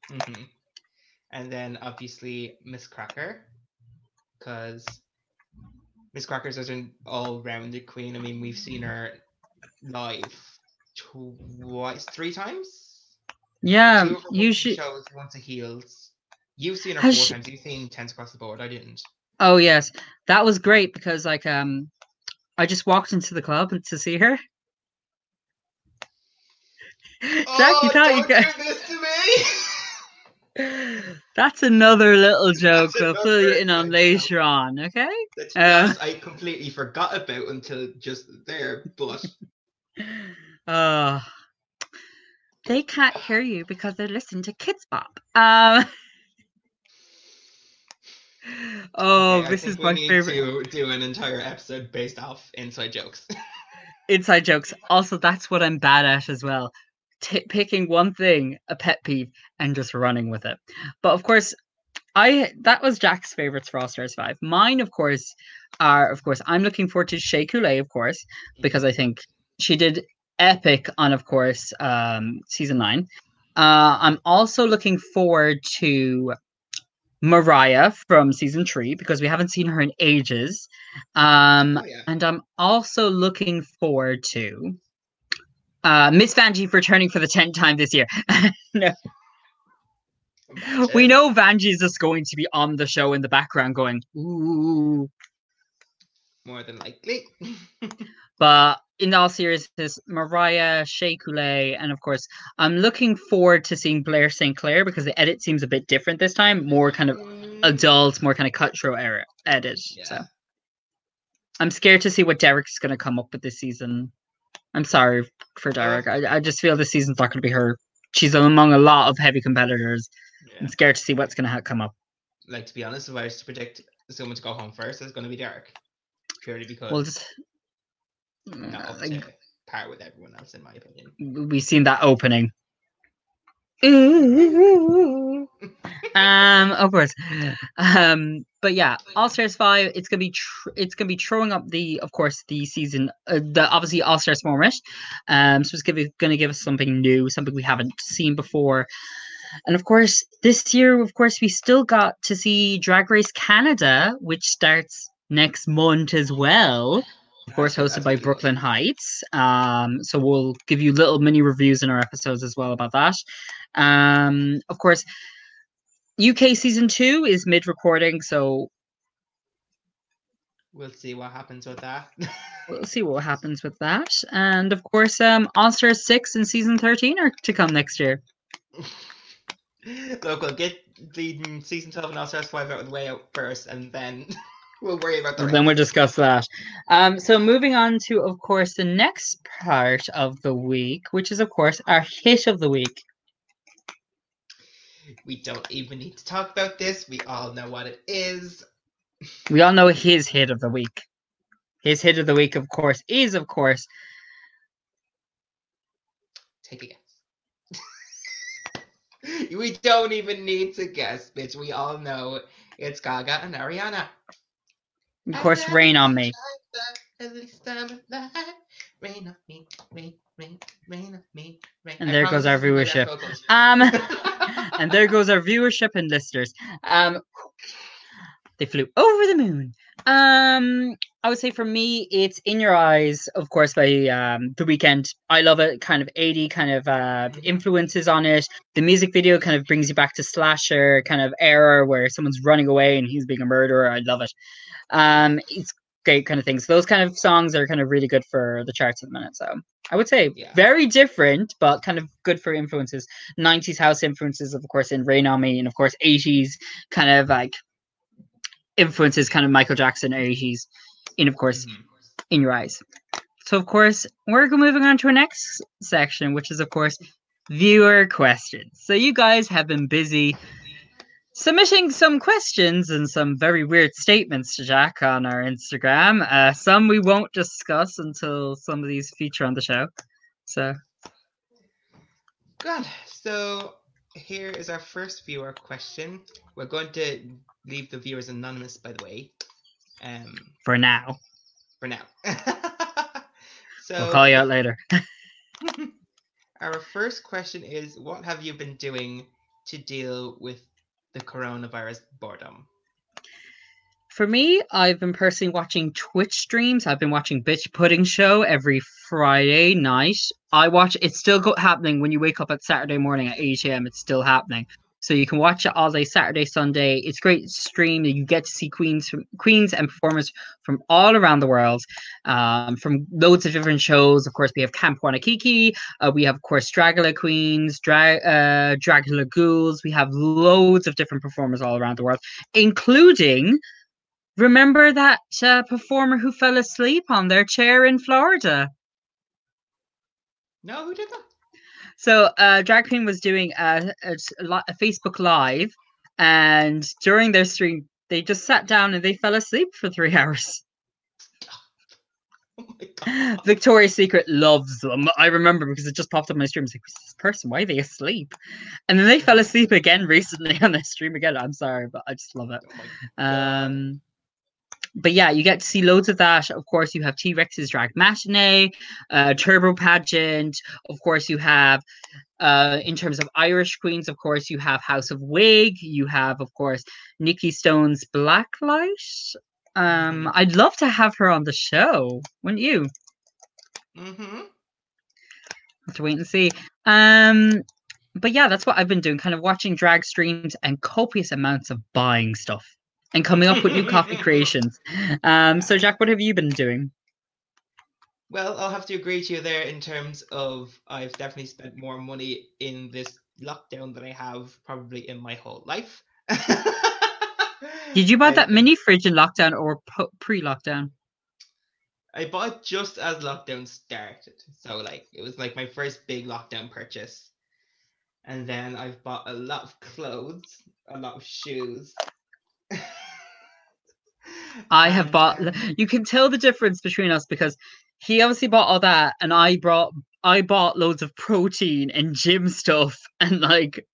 mhm. And then obviously Miz Cracker, because Miz Cracker's such an all rounded queen. I mean, we've seen her live twice, three times? Yeah, you should. shows, once a heels. You've seen her Has four she- times. You've seen Tens Across the Board. I didn't. Oh yes, that was great because like um, I just walked into the club to see her. *laughs* Jack, oh, you thought you do this to me. *laughs* That's another little joke That's we'll fill you in on joke. later on, okay? Uh, I completely forgot about until just there. But *laughs* Uh, they can't hear you because they're listening to Kidz Bop. Um, *laughs* oh, Okay, this is we my need favorite to do an entire episode based off inside jokes. *laughs* inside jokes. Also, that's what I'm bad at as well. T- picking one thing, a pet peeve, and just running with it. But of course, I that was Jack's favorites for All Stars Five. Mine, of course, are of course I'm looking forward to Shea Coulee, of course, because I think she did epic on, of course, um, season nine. Uh, I'm also looking forward to Mariah from season three because we haven't seen her in ages. Um, Oh, yeah. and I'm also looking forward to uh, Miss Vanjie returning for the tenth time this year. *laughs* no, we Imagine. know Vanjie's just going to be on the show in the background going, ooh. More than likely. *laughs* But in all seriousness, Mariah, Shea Coulee, and of course, I'm looking forward to seeing Blair St. Clair because the edit seems a bit different this time, more kind of adult, more kind of cutthroat era edit. So Yeah. I'm scared to see what Derrick's going to come up with this season. I'm sorry for Derrick. I, I just feel this season's not going to be her. She's among a lot of heavy competitors. yeah. I'm scared to see what's going to ha- come up. Like to be honest, if I was to predict someone to go home first, it's going to be Derrick. Purely because We'll just. Not uh, up like, to par with everyone else, in my opinion. we've seen that opening. *laughs* um, of course. Um, but yeah, All Stars Five. It's gonna be tr- it's gonna be throwing up the, of course, the season, uh, the obviously All Stars format. Um, so it's gonna gonna give us something new, something we haven't seen before. And of course, this year, of course, we still got to see Drag Race Canada, which starts next month as well of course hosted by Brooke Lynn Hytes. Um so we'll give you little mini reviews in our episodes as well about that. Um of course uk season two is mid recording so We'll see what happens with that. *laughs* we'll see what happens with that. And of course um all stars 6 and season 13 are to come next year. *laughs* Look, we'll get the season 12 and All Stars 5 out of the way out first, and then *laughs* we'll worry about the then we'll discuss that um so moving on to of course the next part of the week which is of course our hit of the week We don't even need to talk about this. We all know what it is. we all know his hit of the week his hit of the week of course is of course Take a guess. *laughs* we don't even need to guess, bitch. We all know it's Gaga and Ariana. Of course rain on me At least I'm alive. Rain on me, rain, rain, rain on me, rain. And I there goes our this is my viewership. *laughs* Um, *laughs* and there goes our viewership and listeners. Um, they flew over the moon. Um, I would say for me, it's in your eyes, of course, by um the Weeknd. I love it. Kind of 80 kind of uh influences on it. The music video kind of brings you back to slasher kind of era where someone's running away and he's being a murderer. I love it. Um, it's great kind of things. Those kind of songs are kind of really good for the charts at the minute. So I would say Yeah. very different, but kind of good for influences. 90s house influences, of course, in Rain on Me, and of course, 80s kind of like influences, kind of Michael Jackson 80s, in of course, Mhm. in your eyes. So, of course, we're moving on to our next section, which is, of course, viewer questions. So, you guys have been busy submitting some questions and some very weird statements to Jack on our Instagram. Uh, some we won't discuss until some of these feature on the show. So, Good. So here is our first viewer question. We're going to leave the viewers anonymous, by the way. Um, for now, for now. *laughs* so we'll call you out later. *laughs* *laughs* our first question is what have you been doing to deal with the coronavirus boredom? For me, I've been personally watching Twitch streams. I've been watching Bitch Pudding Show every Friday night. I watch it's still go- happening when you wake up at Saturday morning at 8 a.m. It's still happening. So you can watch it all day Saturday, Sunday. It's great stream. You get to see queens from queens and performers from all around the world, um, from loads of different shows. Of course, we have Camp Wannakiki. Uh, we have, of course, Dragula Queens, Dra- uh, Dragula Ghouls. We have loads of different performers all around the world, including. Remember that uh, performer who fell asleep on their chair in Florida? No, who did that? So, uh, Drag Queen was doing a, a, a Facebook Live, and during their stream, they just sat down and they fell asleep for three *laughs* hours. Oh. Victoria's Secret loves them. I remember because it just popped up on my stream. I was like, this person? Why are they asleep? And then they fell asleep again recently *laughs* on their stream again. I'm sorry, but I just love it. Oh. Um, but yeah, you get to see loads of that. Of course, you have T Rex's drag matinee, uh, Turbo pageant. Of course, you have, uh, in terms of Irish queens, of course, you have House of Wig. You have, of course, Nikki Stone's Blacklight. Um, I'd love to have her on the show, wouldn't you? Mm-hmm. Have to wait and see. Um, but yeah, that's what I've been doing, kind of watching drag streams and copious amounts of buying stuff and coming up with new coffee *laughs* creations. Um, so Jack, what have you been doing? Well, I'll have to agree to you there in terms of I've definitely spent more money in this lockdown than I have probably in my whole life. Did you buy *laughs* that mini fridge in lockdown or pre-lockdown? I bought just as lockdown started. So like it was like my first big lockdown purchase. And then I've bought a lot of clothes, a lot of shoes. I have bought. You can tell the difference between us because he obviously bought all that, and I brought. I bought loads of protein and gym stuff *laughs* and like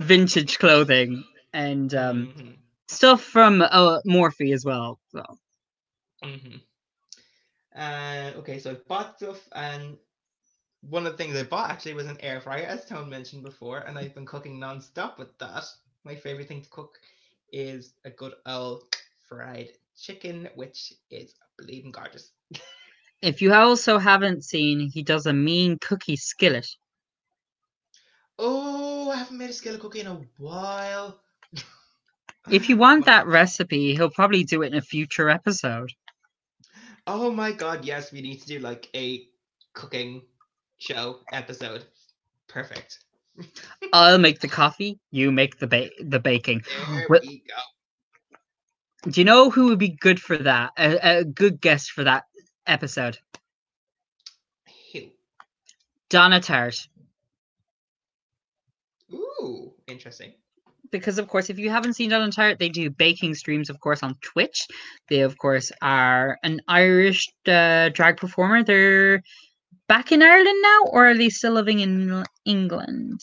vintage clothing and um, mhm, stuff from uh, Morphe as well. So mhm. Uh, okay, so I bought stuff, and one of the things I bought actually was an air fryer, as Tone mentioned before, and I've been cooking non-stop with that. My favorite thing to cook is a good old fried chicken, which is bleeding gorgeous. if you also haven't seen, he does a mean cookie skillet. Oh, I haven't made a skillet cookie in a while. If you want *laughs* that recipe, he'll probably do it in a future episode. Oh my god, yes, we need to do like a cooking show episode. Perfect. *laughs* I'll make the coffee, you make the ba- the baking. There we go. Do you know who would be good for that? A, a good guest for that episode? Who? Donna Tart. Ooh, interesting. Because of course, if you haven't seen Donna Tart, they do baking streams, of course, on Twitch. They, of course, are an Irish uh, drag performer. They're back in Ireland now, or are they still living in England?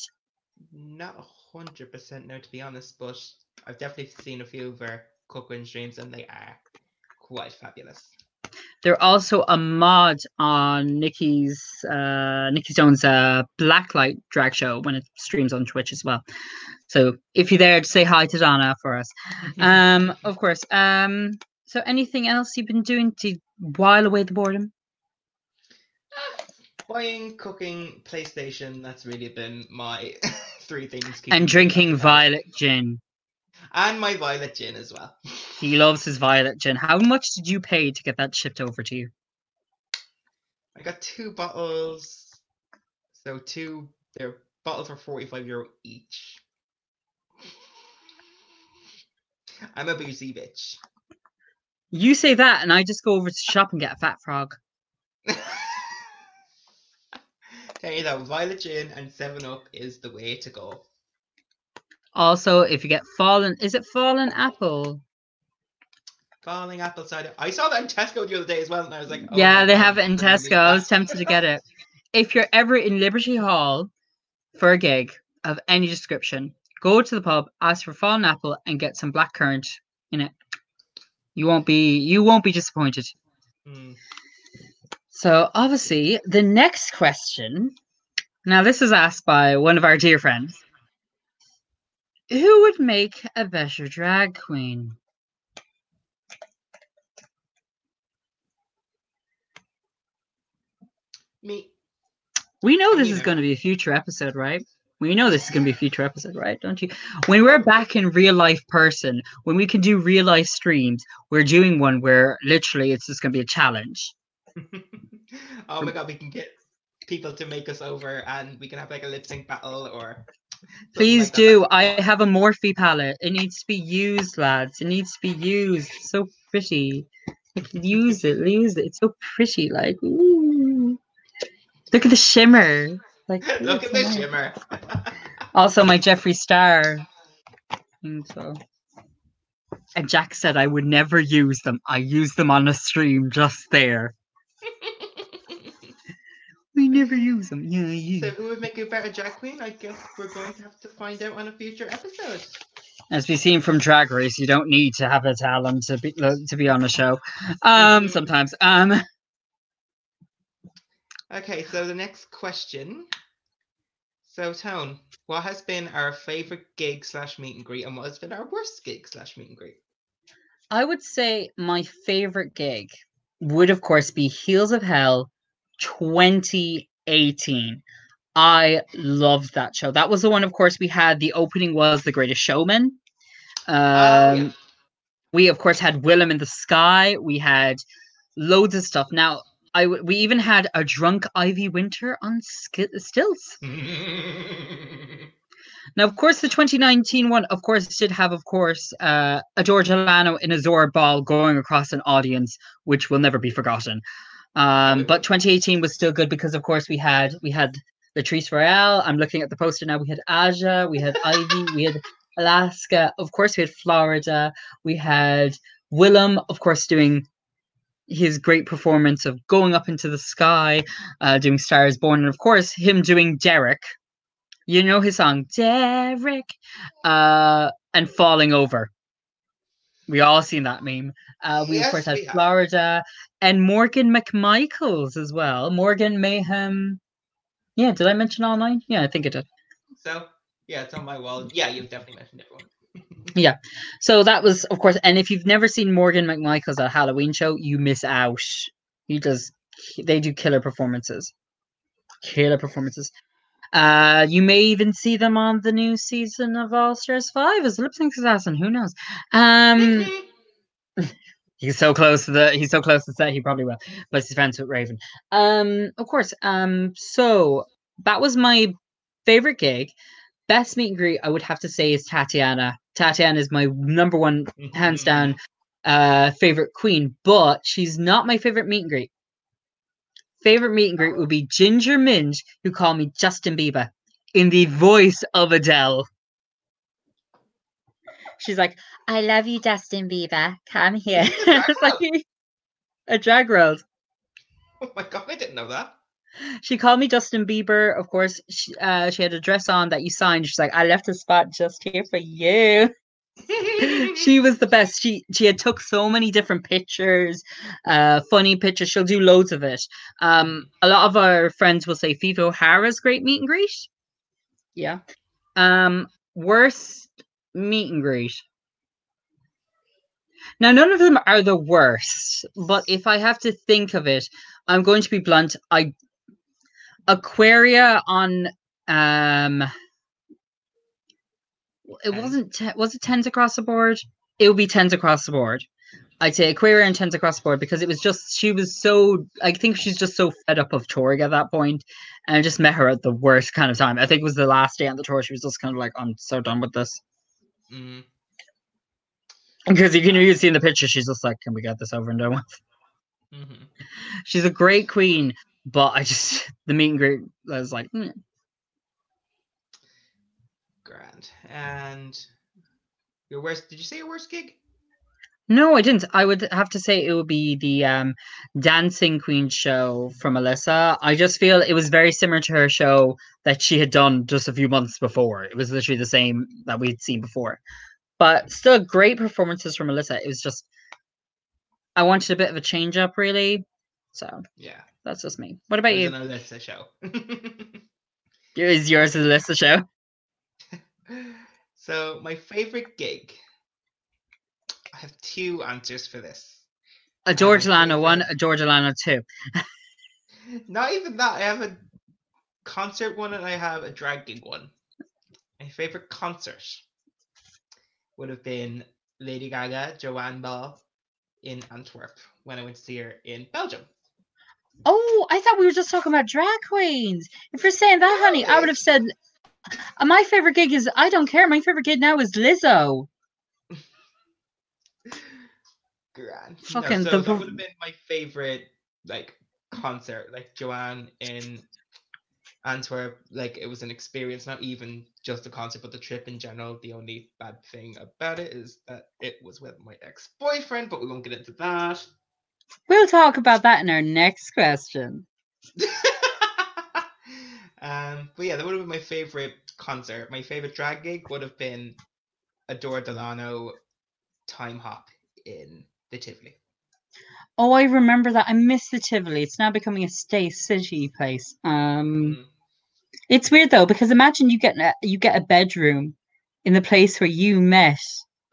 Not a hundred percent no, to be honest, but I've definitely seen a few of their cooking streams, and they are quite fabulous. They're also a mod on Nikki's uh Nikki Stone's uh Blacklight drag show when it streams on Twitch as well. So if you're there, say hi to Donna for us. *laughs* Um, of course. Um, so anything else you've been doing to while away the boredom? Buying, cooking, PlayStation. That's really been my *laughs* three things. And drinking violet gin. And my violet gin as well. He loves his violet gin. How much did you pay to get that shipped over to you? I got two bottles. So two, their bottles are 45 euro each. I'm a boozy bitch. You say that, and I just go over to shop and get a fat frog. *laughs* Tell you that violet gin and 7 Up is the way to go. Also, if you get fallen, is it fallen apple? Falling apple cider. I saw that in Tesco the other day as well, and I was like, oh yeah, they God, have it in I'm gonna need Tesco. I was *laughs* tempted to get it. If you're ever in Liberty Hall for a gig of any description, go to the pub, ask for fallen apple, and get some black currant in it. You won't be you won't be disappointed. Mm. So obviously, the next question. Now, this is asked by one of our dear friends. Who would make a better drag queen? Me. We know this is going to be a future episode, right? We know this is going to be a future episode, right? Don't you? When we're back in real life person, when we can do real life streams, we're doing one where literally it's just going to be a challenge. *laughs* oh my god, we can get people to make us over and we can have like a lip sync battle or. *laughs* Please like that. do. I have a Morphe palette. It needs to be used, lads. It needs to be used. It's so pretty. Like, use it. Use it. It's so pretty. Like, ooh. Look at the shimmer. Like, *laughs* Look at the nice. shimmer. Also, my Jeffree Star. So. And Jack said I would never use them. I use them on a stream just there. *laughs* We never use them. Yeah, so yeah. who would make a better drag queen? I guess we're going to have to find out on a future episode. As we've seen from Drag Race, you don't need to have a talent to be to be on a show. Um, Mhm. sometimes. Um, Okay, so the next question. So Tone, what has been our favorite gig slash meet and greet, and what has been our worst gig slash meet and greet? I would say my favorite gig would, of course, be Heels of Hell 2018. I loved that show. That was the one, of course, we had. The opening was The Greatest Showman. Um, Oh, yeah. We, of course, had Willam in the Sky. We had loads of stuff. Now, I we even had a drunk Ivy Winter on sk- stilts. *laughs* Now, of course, the 2019 one, of course, did have, of course, uh, Adore Delano in a Zora ball going across an audience, which will never be forgotten. Um, but 2018 was still good because, of course, we had we had Latrice Royale. I'm looking at the poster now. We had Aja, we had *laughs* Ivy, we had Alaska. Of course, we had Florida. We had Willam, of course, doing his great performance of going up into the sky, uh, doing Stars Born, and of course, him doing Derek. You know his song, Derek, uh, and falling over. We all seen that meme. Uh, we of course had. Florida and Morgan McMichaels as well. Morgan Mayhem. Yeah, did I mention all nine? Yeah, I think I did. so yeah, it's on my wall. Yeah, you've definitely mentioned everyone. *laughs* Yeah. So that was, of course, and if you've never seen Morgan McMichaels at a Halloween show, you miss out. He does, they do killer performances. Killer performances. Uh, you may even see them on the new season of All Stars 5 as lip sync assassin. Who knows? Um, he's so close to the, he's so close to set, he probably will. But he's friends with Raven. Um, of course. Um, so that was my favorite gig. Best meet and greet, I would have to say, is Tatiana. Tatiana is my number one hands *laughs* down uh favorite queen but she's not my favorite meet and greet favorite meet and greet would be ginger minj who called me justin bieber in the voice of adele she's like I love you, Justin Bieber. Come *laughs* here. *laughs* it's like *laughs* a drag world Oh my god, I didn't know that. she called me justin bieber of course she, uh, she had a dress on that you signed she's like i left a spot just here for you she was the best. She she had took so many different pictures, uh, funny pictures. She'll do loads of it. Um, a lot of our friends will say Fifi O'Hara's great meet and greet. Yeah. Um, worst meet and greet. Now, none of them are the worst, but if I have to think of it, I'm going to be blunt. I Aquaria on um it wasn't te- was it tens across the board? It would be tens across the board. I'd say aquaria and tens across the board because it was just she was so i think she's just so fed up of touring at that point and i just met her at the worst kind of time. I think it was the last day on the tour she was just kind of like i'm so done with this Mm, because you can you see in the picture she's just like can we get this over and done with mhm. she's a great queen but i just *laughs* the meet and greet I was like "Hmm." Grand. And your worst? Did you say your worst gig? No, I didn't. I would have to say it would be the um, Dancing Queen show from Alyssa. I just feel it was very similar to her show that she had done just a few months before. It was literally the same that we'd seen before. But still great performances from Alyssa. It was just I wanted a bit of a change up really. So Yeah. that's just me. What about you? an Alyssa show. *laughs* Is yours the Alyssa show? *laughs* so my favorite gig. I have two answers for this. A George my Lano one, a George Lano two. *laughs* Not even that. I have a concert one and I have a drag gig one. my favorite concert would have been Lady Gaga, Joanne Ball in Antwerp when I went to see her in Belgium. Oh, I thought we were just talking about drag queens. If you're saying that, honey, I would have said uh, my favorite gig is I don't care. My favorite gig now is Lizzo. Grand. Fucking no, the so that would have been my favorite like concert, like Joanne in Antwerp. Like it was an experience, not even just the concert, but the trip in general. The only bad thing about it is that it was with my ex-boyfriend, but we won't get into that. We'll talk about that in our next question. *laughs* um, but yeah, that would have been my favorite concert. My favorite drag gig would have been Adore Delano Time Hop in the Tivoli. Oh, I remember that. I miss the Tivoli. It's now becoming a Staycity place. Um, Mm. it's weird though because imagine you get a, you get a bedroom in the place where you met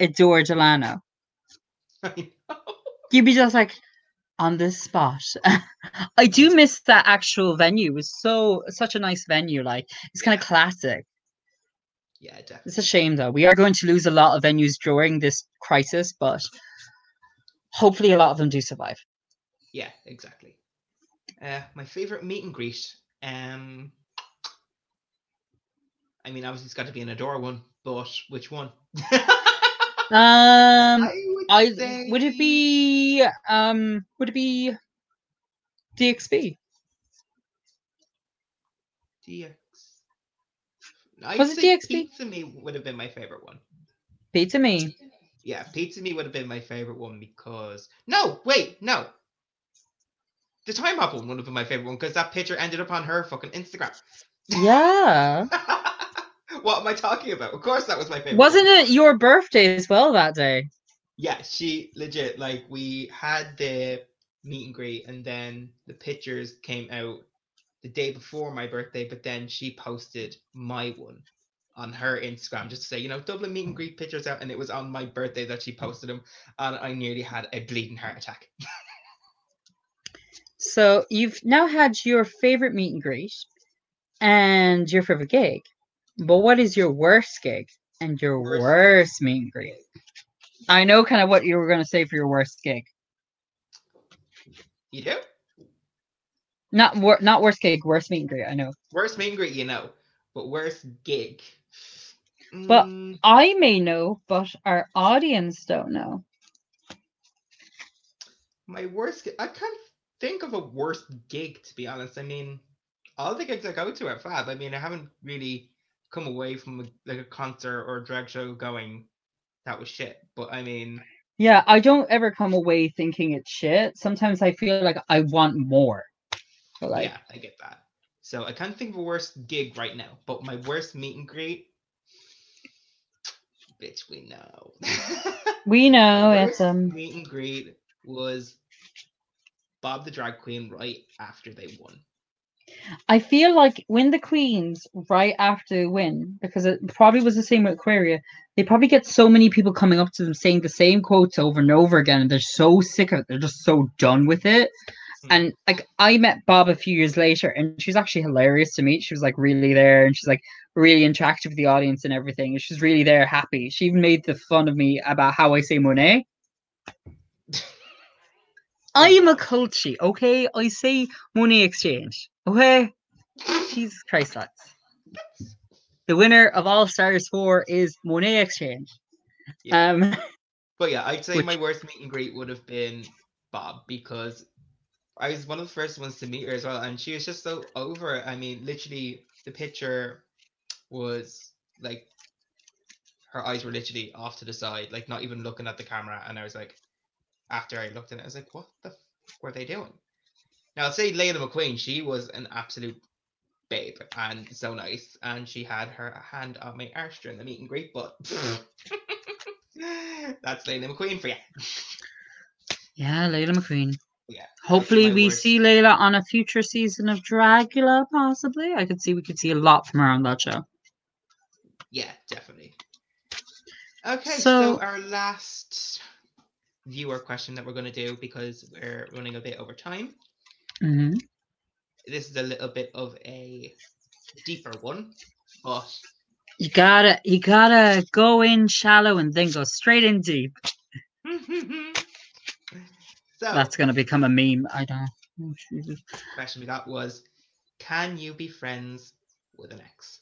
Adore Delano. *laughs* I know. You'd be just like on this spot. *laughs* I do miss that actual venue. It was so such a nice venue. Like it's kind of classic. Yeah, definitely. It's a shame though. We are going to lose a lot of venues during this crisis, but hopefully a lot of them do survive. Yeah, exactly. Uh, my favorite meet and greet. Um, I mean, obviously it's got to be an Adore one, but which one? *laughs* Um, would I say would it be um would it be DXB? DX. I'd Was it DXB? Pizza Me would have been my favorite one. Pizza me. Yeah, Pizza Me would have been my favorite one because no, wait, no. The time hop one would have been my favorite one because that picture ended up on her fucking Instagram. Yeah. *laughs* what am I talking about? Of course, that was my favorite. Wasn't one. it your birthday as well that day? Yeah, she legit like we had the meet and greet, and then the pictures came out the day before my birthday. But then she posted my one on her Instagram just to say, you know, Dublin meet and greet pictures out, and it was on my birthday that she posted them, and I nearly had a bleeding heart attack. *laughs* So you've now had your favorite meet and greet and your favorite gig. But what is your worst gig and your Worst- worst meet and greet? I know kind of what you were going to say for your worst gig. You do? Not wor- not worst gig, worst meet and greet. I know. Worst meet and greet, you know, but worst gig. But- Mm, I may know, but our audience don't know. my worst I can't think of a worst gig to be honest. I mean, all the gigs I go to are fab. I mean, I haven't really come away from a, like a concert or a drag show going that was shit. But I mean, Yeah, I don't ever come away thinking it's shit. Sometimes I feel like I want more. But like, yeah, I get that. So I can't think of a worst gig right now. But my worst meet and greet, bitch, we know. we *laughs* know it's um. meet and greet was Bob the drag queen right after they won. I feel like when the queens right after they win, because it probably was the same with Aquaria, they probably get so many people coming up to them saying the same quotes over and over again, and they're so sick of it. They're just so done with it. Hmm. And like I met Bob a few years later, and she was actually hilarious to meet. She was like really there, and she's like really interactive with the audience and everything. And she's really there, happy. She even made the fun of me about how I say Monet. *laughs* I am a culture, okay? I say Monét X Change, okay? Jesus Christ, lads. The winner of All Stars 4 is Monét X Change. Yeah. Um, *laughs* But yeah, I'd say my worst meet and greet would have been Bob because I was one of the first ones to meet her as well, and she was just so over it. I mean, literally, the picture was like her eyes were literally off to the side, like not even looking at the camera. And I was like, after I looked at it, I was like, what the f- were they doing? Now, I'll say Layla McQueen, she was an absolute babe and so nice, and she had her hand on my arse during the meet and greet, but *laughs* that's Layla McQueen for you. yeah, Layla McQueen. Yeah. Hopefully, we see Layla on a future season of Dragula, possibly. I could see we could see a lot from her on that show. Yeah, definitely. Okay, So- so, our last viewer question that we're going to do because we're running a bit over time. hmm This is a little bit of a deeper one, but You gotta you gotta go in shallow and then go straight in deep. *laughs* so That's gonna become a meme. I don't. Oh, Jesus. question we got was, can you be friends with an ex?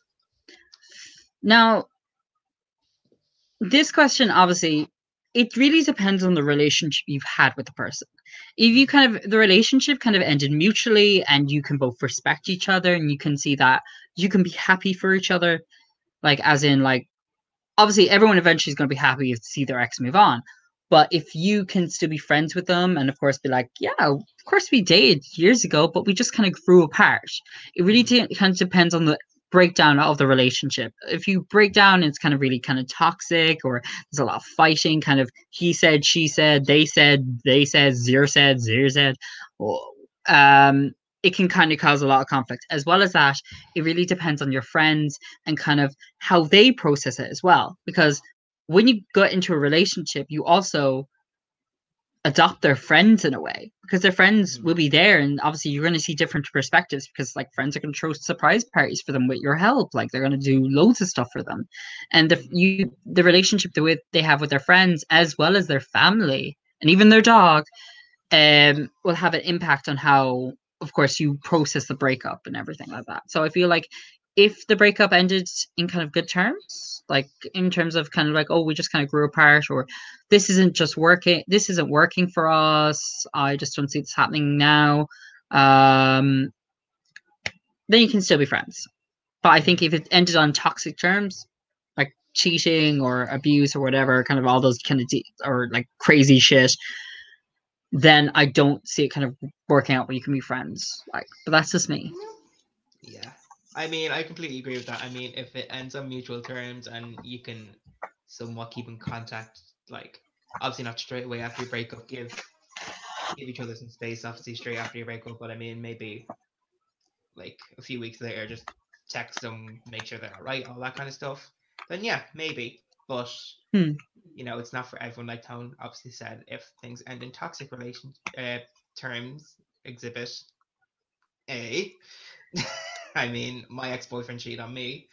Now, this question obviously it really depends on the relationship you've had with the person. If you kind of the relationship kind of ended mutually and you can both respect each other and you can see that you can be happy for each other, like as in like obviously everyone eventually is going to be happy to see their ex move on. But if you can still be friends with them and of course be like, yeah, of course we dated years ago, but we just kind of grew apart. It really de- kind of depends on the breakdown of the relationship. If you break down, it's kind of really kind of toxic, or there's a lot of fighting. Kind of he said, she said, they said, they said, zero said, zero said. Um, it can kind of cause a lot of conflict. As well as that, it really depends on your friends and kind of how they process it as well. Because when you get into a relationship, you also adopt their friends in a way because their friends Mhm. will be there and obviously you're going to see different perspectives because like friends are going to throw surprise parties for them with your help like they're going to do loads of stuff for them and the you the relationship that with they have with their friends as well as their family and even their dog um will have an impact on how of course you process the breakup and everything like that so i feel like if the breakup ended in kind of good terms like in terms of kind of like oh we just kind of grew apart or this isn't just working this isn't working for us i just don't see this happening now um then you can still be friends but i think if it ended on toxic terms like cheating or abuse or whatever kind of all those kind of de- or like crazy shit then i don't see it kind of working out where you can be friends like but that's just me Yeah. I mean, I completely agree with that. I mean, if it ends on mutual terms and you can somewhat keep in contact, like obviously not straight away after you break up, give give each other some space, obviously straight after you break up, but I mean maybe like a few weeks later just text them, make sure they're alright, all that kind of stuff. Then yeah, maybe. But Hmm. you know, it's not for everyone like Tone obviously said if things end in toxic relation uh, terms, exhibit A. *laughs* I mean, my ex boyfriend cheated on me,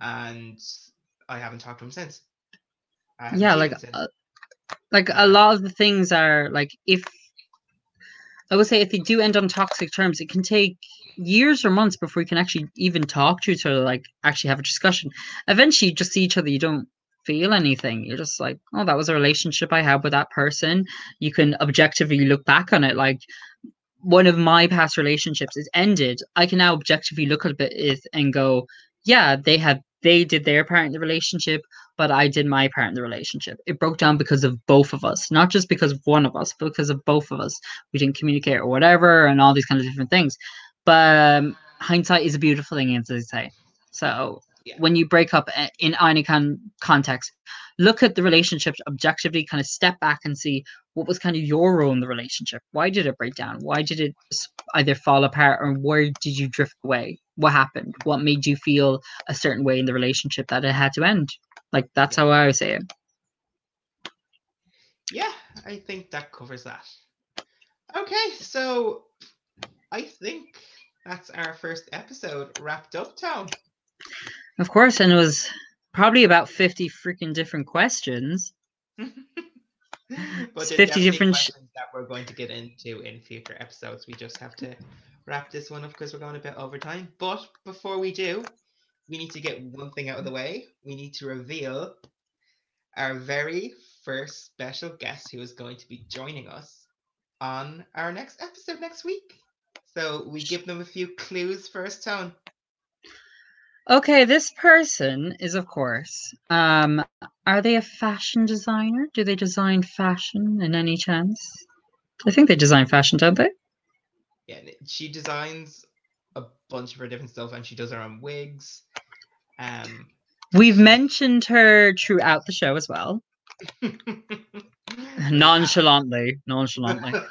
and I haven't talked to him since. Yeah like uh, like a lot of the things are like if i would say if they do end on toxic terms it can take years or months before you can actually even talk to each other like actually have a discussion. Eventually you just see each other you don't feel anything. You're just like oh that was a relationship i had with that person. You can objectively look back on it like one of my past relationships is ended i can now objectively look at it and go yeah they had they did their part in the relationship but I did my part in the relationship. It broke down because of both of us, not just because of one of us, but because of both of us. We didn't communicate or whatever, and all these kind of different things. But um, hindsight is a beautiful thing, as they say. So Yeah. when you break up eh, in any kind context, look at the relationship objectively, kind of step back and see what was kind of your role in the relationship. Why did it break down? Why did it either fall apart, or where did you drift away? What happened? What made you feel a certain way in the relationship that it had to end? Like that's Yeah. how I would say it. Yeah, I think that covers that. Okay, so I think that's our first episode wrapped up, Tone. Of course, and it was probably about 50 freaking different questions. *laughs* but 50 different questions that we're going to get into in future episodes. We just have to wrap this one up because we're going a bit over time. But before we do, we need to get one thing out of the way. We need to reveal our very first special guest who is going to be joining us on our next episode next week. So we give them a few clues first, Tone. Okay, this person is, of course, um, are they a fashion designer? Do they design fashion in any chance? I think they design fashion, don't they? Yeah, she designs a bunch of her different stuff, and she does her own wigs. Um, We've mentioned her throughout the show as well. *laughs* Nonchalantly, nonchalantly. *laughs*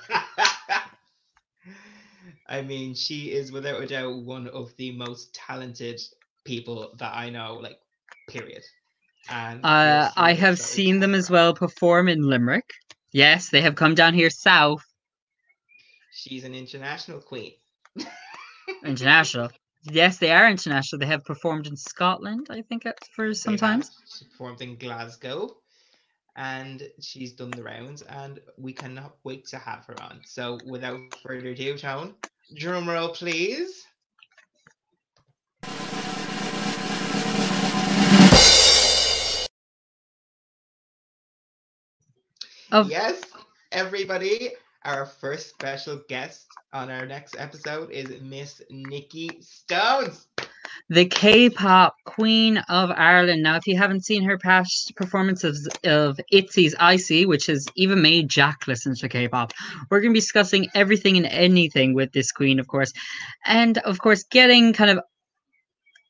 I mean, she is without a doubt one of the most talented people that I know, like, period. And Uh, I have so seen them as well perform in Limerick. Yes, they have come down here south, She's an international queen. international. Yes, they are international. They have performed in Scotland, I think, for sometimes. She performed in Glasgow, and she's done the rounds, and we cannot wait to have her on. So, without further ado, Tone, drum roll, please. Of Yes, everybody, our first special guest on our next episode is Miss Nikki Stones. the K-pop Queen of Ireland. Now, if you haven't seen her past performances of ITZY's Icy, which has even made Jack listen to K-pop, we're going to be discussing everything and anything with this queen, of course, and of course, getting kind of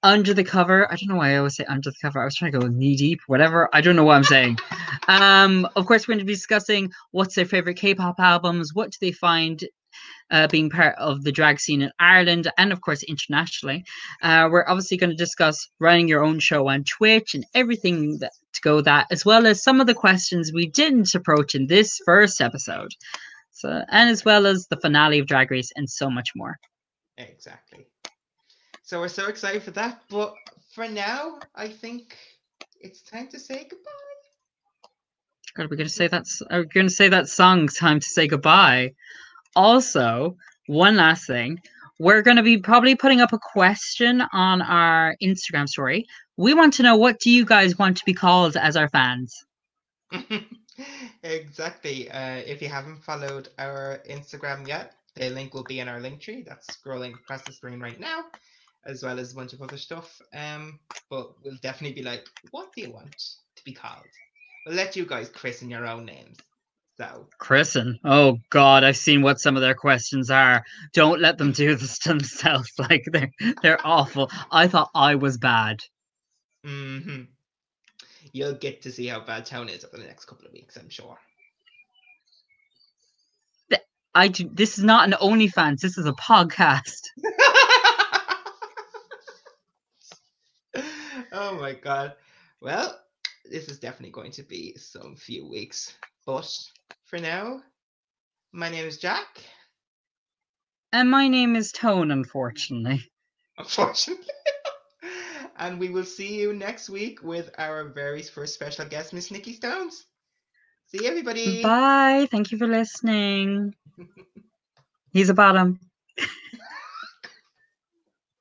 under the cover. I don't know why I always say under the cover. I was trying to go knee deep, whatever. I don't know what I'm saying. um, of course, we're going to be discussing what's their favorite K-pop albums, what do they find uh, being part of the drag scene in Ireland and, of course, internationally. Uh, we're obviously going to discuss running your own show on Twitch and everything that, to go that, as well as some of the questions we didn't approach in this first episode. So, and as well as the finale of Drag Race and so much more. Exactly. So we're so excited for that. But for now, I think it's time to say goodbye. God, we're going to say that's are we going to say that song "Time to Say Goodbye." Also, one last thing, we're going to be probably putting up a question on our Instagram story. We want to know what do you guys want to be called as our fans? *laughs* exactly. Uh, if you haven't followed our Instagram yet, the link will be in our Linktree. That's scrolling across the screen right now, as well as a bunch of other stuff. Um, but we'll definitely be like, what do you want to be called? We'll let you guys christen your own names. So Christen. Oh God, I've seen what some of their questions are. Don't let them do this to themselves. *laughs* Like they're they're awful. I thought I was bad. Mm-hmm. you'll get to see how bad Tone is over the next couple of weeks, I'm sure. I do, this is not an OnlyFans. This is a podcast. *laughs* oh my god. Well, this is definitely going to be some few weeks. But for now, my name is Jack. And my name is Tone, unfortunately. Unfortunately. *laughs* and we will see you next week with our very first special guest, Miss Nikki Stones. See you, everybody. Bye. Thank you for listening. *laughs* He's a bottom.